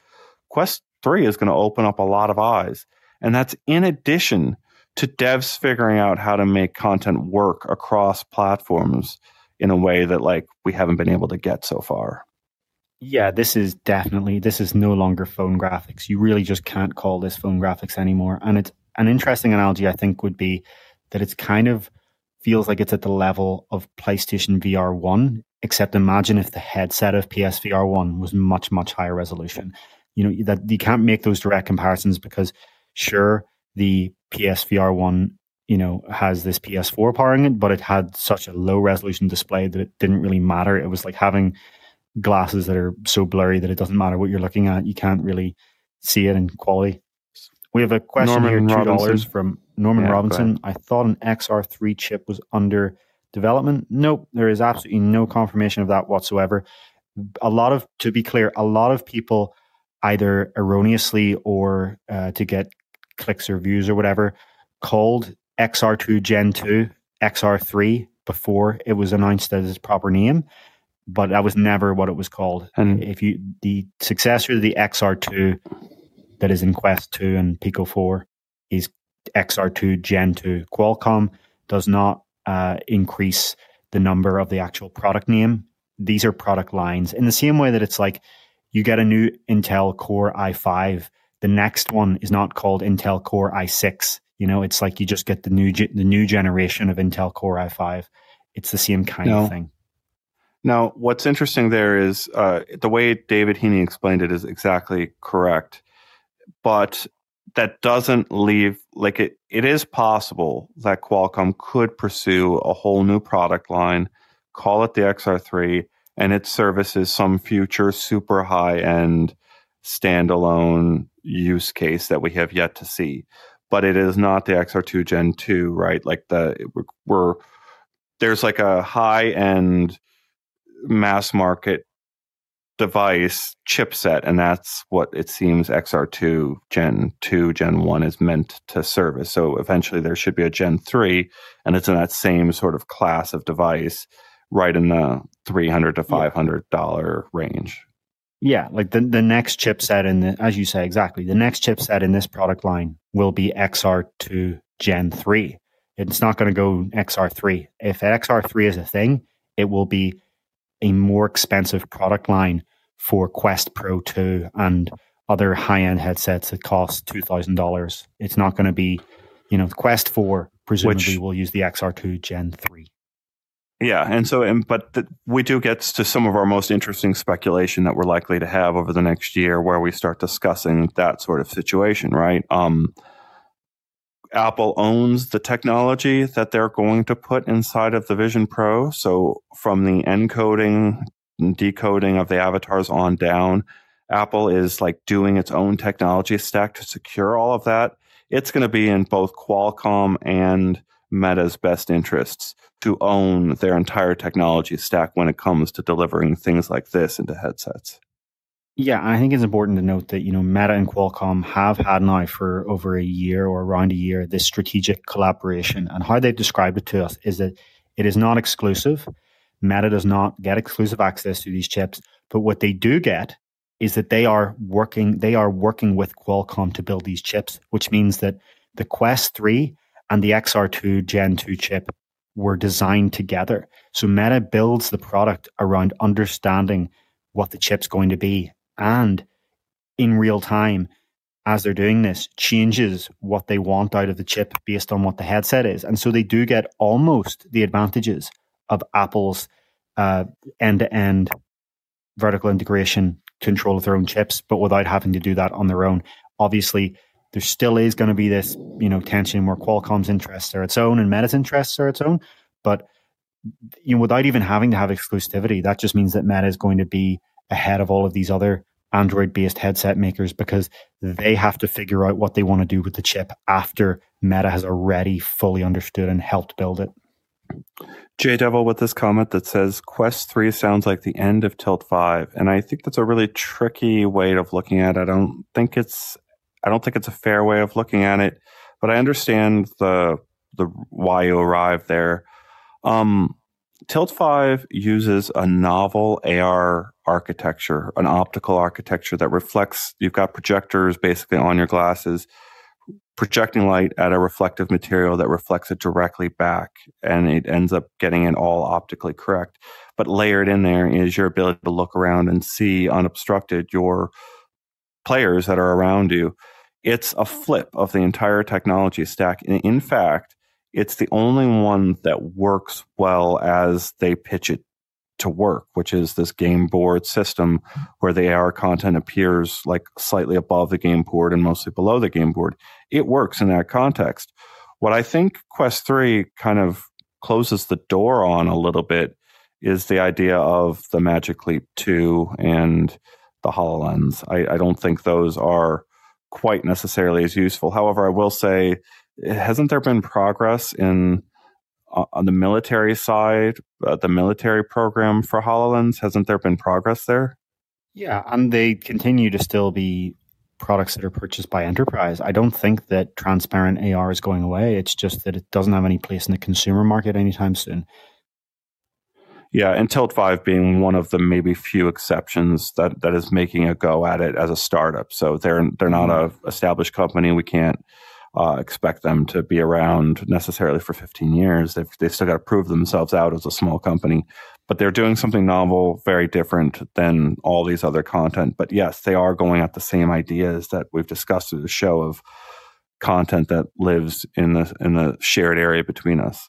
Quest 3 is going to open up a lot of eyes. And that's in addition to devs figuring out how to make content work across platforms in a way that like we haven't been able to get so far. Yeah, this is definitely this is no longer phone graphics. You really just can't call this phone graphics anymore. And it's an interesting analogy I think would be that it's kind of feels like it's at the level of PlayStation VR 1, except imagine if the headset of PSVR 1 was much much higher resolution. You know, that you can't make those direct comparisons because sure the PSVR one, you know, has this PS4 powering it, but it had such a low resolution display that it didn't really matter. It was like having glasses that are so blurry that it doesn't matter what you're looking at. You can't really see it in quality. We have a question Norman here, two dollars from Norman yeah, Robinson. I thought an XR3 chip was under development. Nope, there is absolutely no confirmation of that whatsoever. A lot of, to be clear, a lot of people either erroneously or uh, to get clicks or views or whatever called XR2 Gen 2 XR3 before it was announced as its proper name, but that was never what it was called. And if you the successor to the XR2 that is in Quest 2 and Pico 4 is XR2 Gen 2. Qualcomm does not uh, increase the number of the actual product name. These are product lines in the same way that it's like you get a new Intel Core i5 the next one is not called Intel Core i6. You know, it's like you just get the new the new generation of Intel Core i5. It's the same kind no. of thing. Now, what's interesting there is uh, the way David Heaney explained it is exactly correct, but that doesn't leave like it. It is possible that Qualcomm could pursue a whole new product line, call it the XR3, and it services some future super high end standalone use case that we have yet to see. But it is not the XR2 Gen 2, right? Like the we're there's like a high end mass market device chipset, and that's what it seems XR2 Gen 2, Gen 1 is meant to service. So eventually there should be a Gen 3, and it's in that same sort of class of device, right in the 300 to $500 yeah. range. Yeah, like the, the next chipset in the, as you say, exactly, the next chipset in this product line will be XR2 Gen 3. It's not going to go XR3. If XR3 is a thing, it will be a more expensive product line for Quest Pro 2 and other high end headsets that cost $2,000. It's not going to be, you know, Quest 4 presumably Which, will use the XR2 Gen 3. Yeah, and so, and, but the, we do get to some of our most interesting speculation that we're likely to have over the next year, where we start discussing that sort of situation, right? Um, Apple owns the technology that they're going to put inside of the Vision Pro. So, from the encoding and decoding of the avatars on down, Apple is like doing its own technology stack to secure all of that. It's going to be in both Qualcomm and Meta's best interests to own their entire technology stack when it comes to delivering things like this into headsets. Yeah, I think it's important to note that you know Meta and Qualcomm have had now for over a year or around a year this strategic collaboration, and how they've described it to us is that it is not exclusive. Meta does not get exclusive access to these chips, but what they do get is that they are working they are working with Qualcomm to build these chips, which means that the Quest 3 and the XR2 Gen 2 chip were designed together. So Meta builds the product around understanding what the chip's going to be and in real time as they're doing this changes what they want out of the chip based on what the headset is. And so they do get almost the advantages of Apple's end to end vertical integration control of their own chips, but without having to do that on their own. Obviously, there still is going to be this, you know, tension where Qualcomm's interests are its own and Meta's interests are its own. But you know, without even having to have exclusivity, that just means that Meta is going to be ahead of all of these other Android based headset makers because they have to figure out what they want to do with the chip after Meta has already fully understood and helped build it. J Devil with this comment that says Quest 3 sounds like the end of Tilt 5. And I think that's a really tricky way of looking at it. I don't think it's I don't think it's a fair way of looking at it, but I understand the the why you arrived there. Um, Tilt 5 uses a novel AR architecture, an optical architecture that reflects, you've got projectors basically on your glasses projecting light at a reflective material that reflects it directly back and it ends up getting it all optically correct. But layered in there is your ability to look around and see unobstructed your players that are around you. It's a flip of the entire technology stack. In fact, it's the only one that works well as they pitch it to work, which is this game board system where the AR content appears like slightly above the game board and mostly below the game board. It works in that context. What I think Quest 3 kind of closes the door on a little bit is the idea of the Magic Leap 2 and the HoloLens. I, I don't think those are quite necessarily as useful. However, I will say, hasn't there been progress in on the military side, uh, the military program for HoloLens? Hasn't there been progress there? Yeah, and they continue to still be products that are purchased by enterprise. I don't think that transparent AR is going away. It's just that it doesn't have any place in the consumer market anytime soon. Yeah, and Tilt Five being one of the maybe few exceptions that that is making a go at it as a startup. So they're they're not mm-hmm. a established company. We can't uh, expect them to be around necessarily for 15 years. They've, they've still got to prove themselves out as a small company, but they're doing something novel, very different than all these other content. But yes, they are going at the same ideas that we've discussed through the show of content that lives in the in the shared area between us.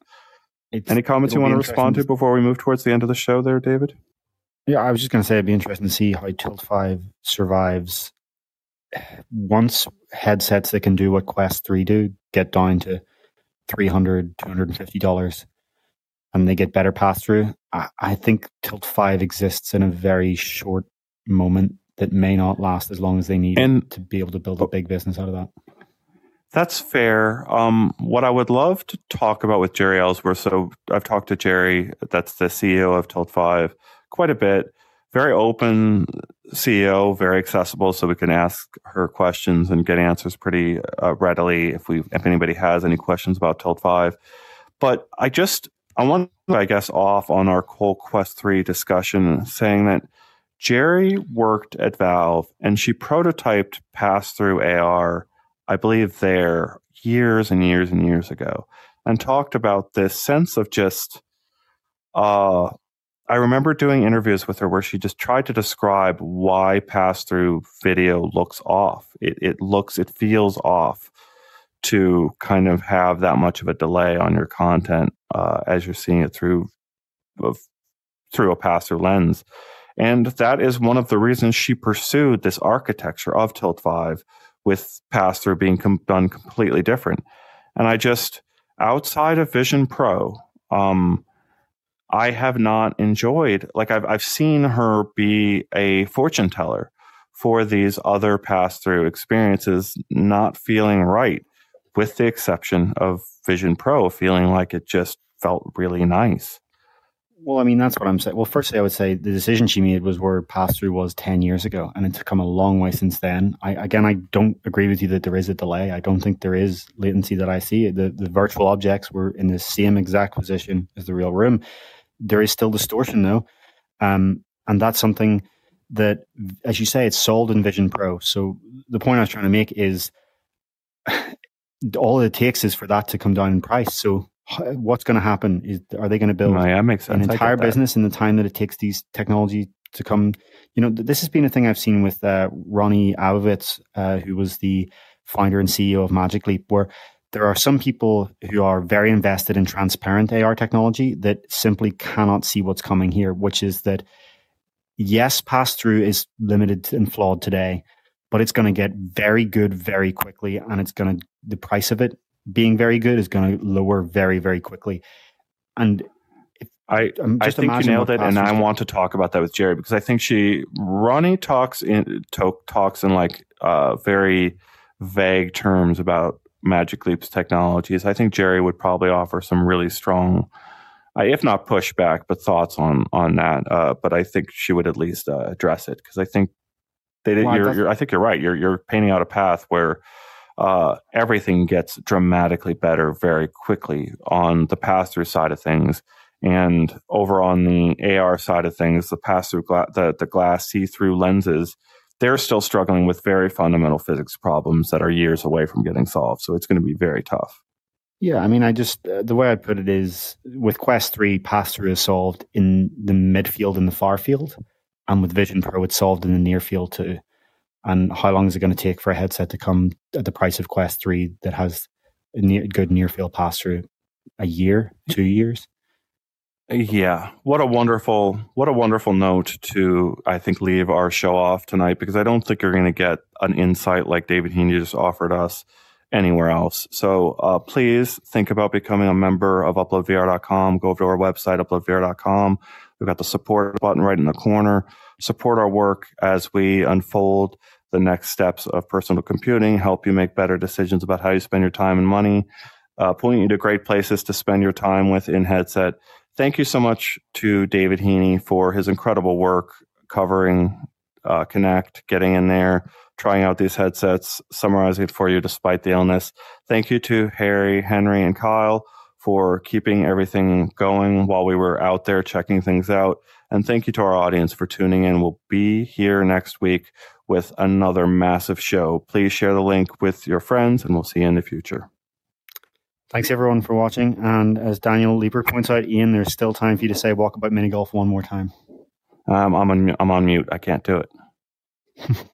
It's, Any comments you want to respond to before we move towards the end of the show, there, David? Yeah, I was just going to say it'd be interesting to see how Tilt Five survives once headsets that can do what Quest 3 do get down to 300 $250 and they get better pass through, I, I think Tilt 5 exists in a very short moment that may not last as long as they need and, to be able to build a big business out of that. That's fair. Um, what I would love to talk about with Jeri Ellsworth, so I've talked to Jeri, that's the CEO of Tilt 5, quite a bit very open CEO, very accessible, so we can ask her questions and get answers pretty uh, readily if we if anybody has any questions about Tilt Five. But I just I want to, I guess, off on our whole Quest Three discussion, saying that Jeri worked at Valve and she prototyped pass through AR, I believe, there years and years and years ago, and talked about this sense of just uh, I remember doing interviews with her where she just tried to describe why pass through video looks off. It, it looks, it feels off to kind of have that much of a delay on your content uh, as you're seeing it through through a pass through lens. And that is one of the reasons she pursued this architecture of Tilt 5 with pass through being com- done completely different. And I just, outside of Vision Pro, um, I have not enjoyed. Like I've I've seen her be a fortune teller for these other pass through experiences not feeling right, with the exception of Vision Pro feeling like it just felt really nice. Well, I mean, that's what I'm saying. Well, firstly, I would say the decision she made was where pass through was 10 years ago, and it's come a long way since then. I, again, I don't agree with you that there is a delay. I don't think there is latency that I see. The, the virtual objects were in the same exact position as the real room. There is still distortion though. Um, and that's something that, as you say, it's sold in Vision Pro. So the point I was trying to make is *sighs* all it takes is for that to come down in price. So what's going to happen is are they going to build no, yeah, an entire business in the time that it takes these technology to come? You know, this has been a thing I've seen with uh, Rony Abovitz, uh, who was the founder and CEO of Magic Leap, where there are some people who are very invested in transparent AR technology that simply cannot see what's coming here, which is that yes, pass through is limited and flawed today, but it's going to get very good very quickly. And it's going to, the price of it being very good is going to lower very, very quickly. And I, I think you nailed it, and I want to talk about that with Jeri because I think she Rony talks in talks in like uh, very vague terms about Magic Leap's technologies, I think Jeri would probably offer some really strong if not pushback, but thoughts on on that. Uh, but I think she would at least uh, address it because I think they did. Well, you're, you're, I think you're right. You're you're painting out a path where uh, everything gets dramatically better very quickly on the pass through side of things. And over on the AR side of things, the pass through gla- the, the glass see through lenses, they're still struggling with very fundamental physics problems that are years away from getting solved. So it's going to be very tough. Yeah, I mean, I just uh, the way I'd put it is with Quest three, pass through is solved in the midfield and the far field, and with Vision Pro, it's solved in the near field too. And how long is it going to take for a headset to come at the price of Quest three that has a near, good near field pass through? A year, two years? Yeah, what a wonderful, what a wonderful note to I think leave our show off tonight because I don't think you're going to get an insight like David Heaney just offered us anywhere else. So uh, please think about becoming a member of uploadvr.com. Go over to our website, uploadvr.com. We've got the support button right in the corner. Support our work as we unfold the next steps of personal computing, help you make better decisions about how you spend your time and money, uh, point you to great places to spend your time with in headset. Thank you so much to David Heaney for his incredible work covering uh, Connect, getting in there, trying out these headsets, summarizing it for you despite the illness. Thank you to Harry, Henry, and Kyle for keeping everything going while we were out there checking things out. And thank you to our audience for tuning in. We'll be here next week with another massive show. Please share the link with your friends, and we'll see you in the future. Thanks everyone for watching. And as Daniel Leeper points out, Ian, there's still time for you to say Walkabout Mini Golf one more time. Um, I'm on I'm on mute. I can't do it. *laughs*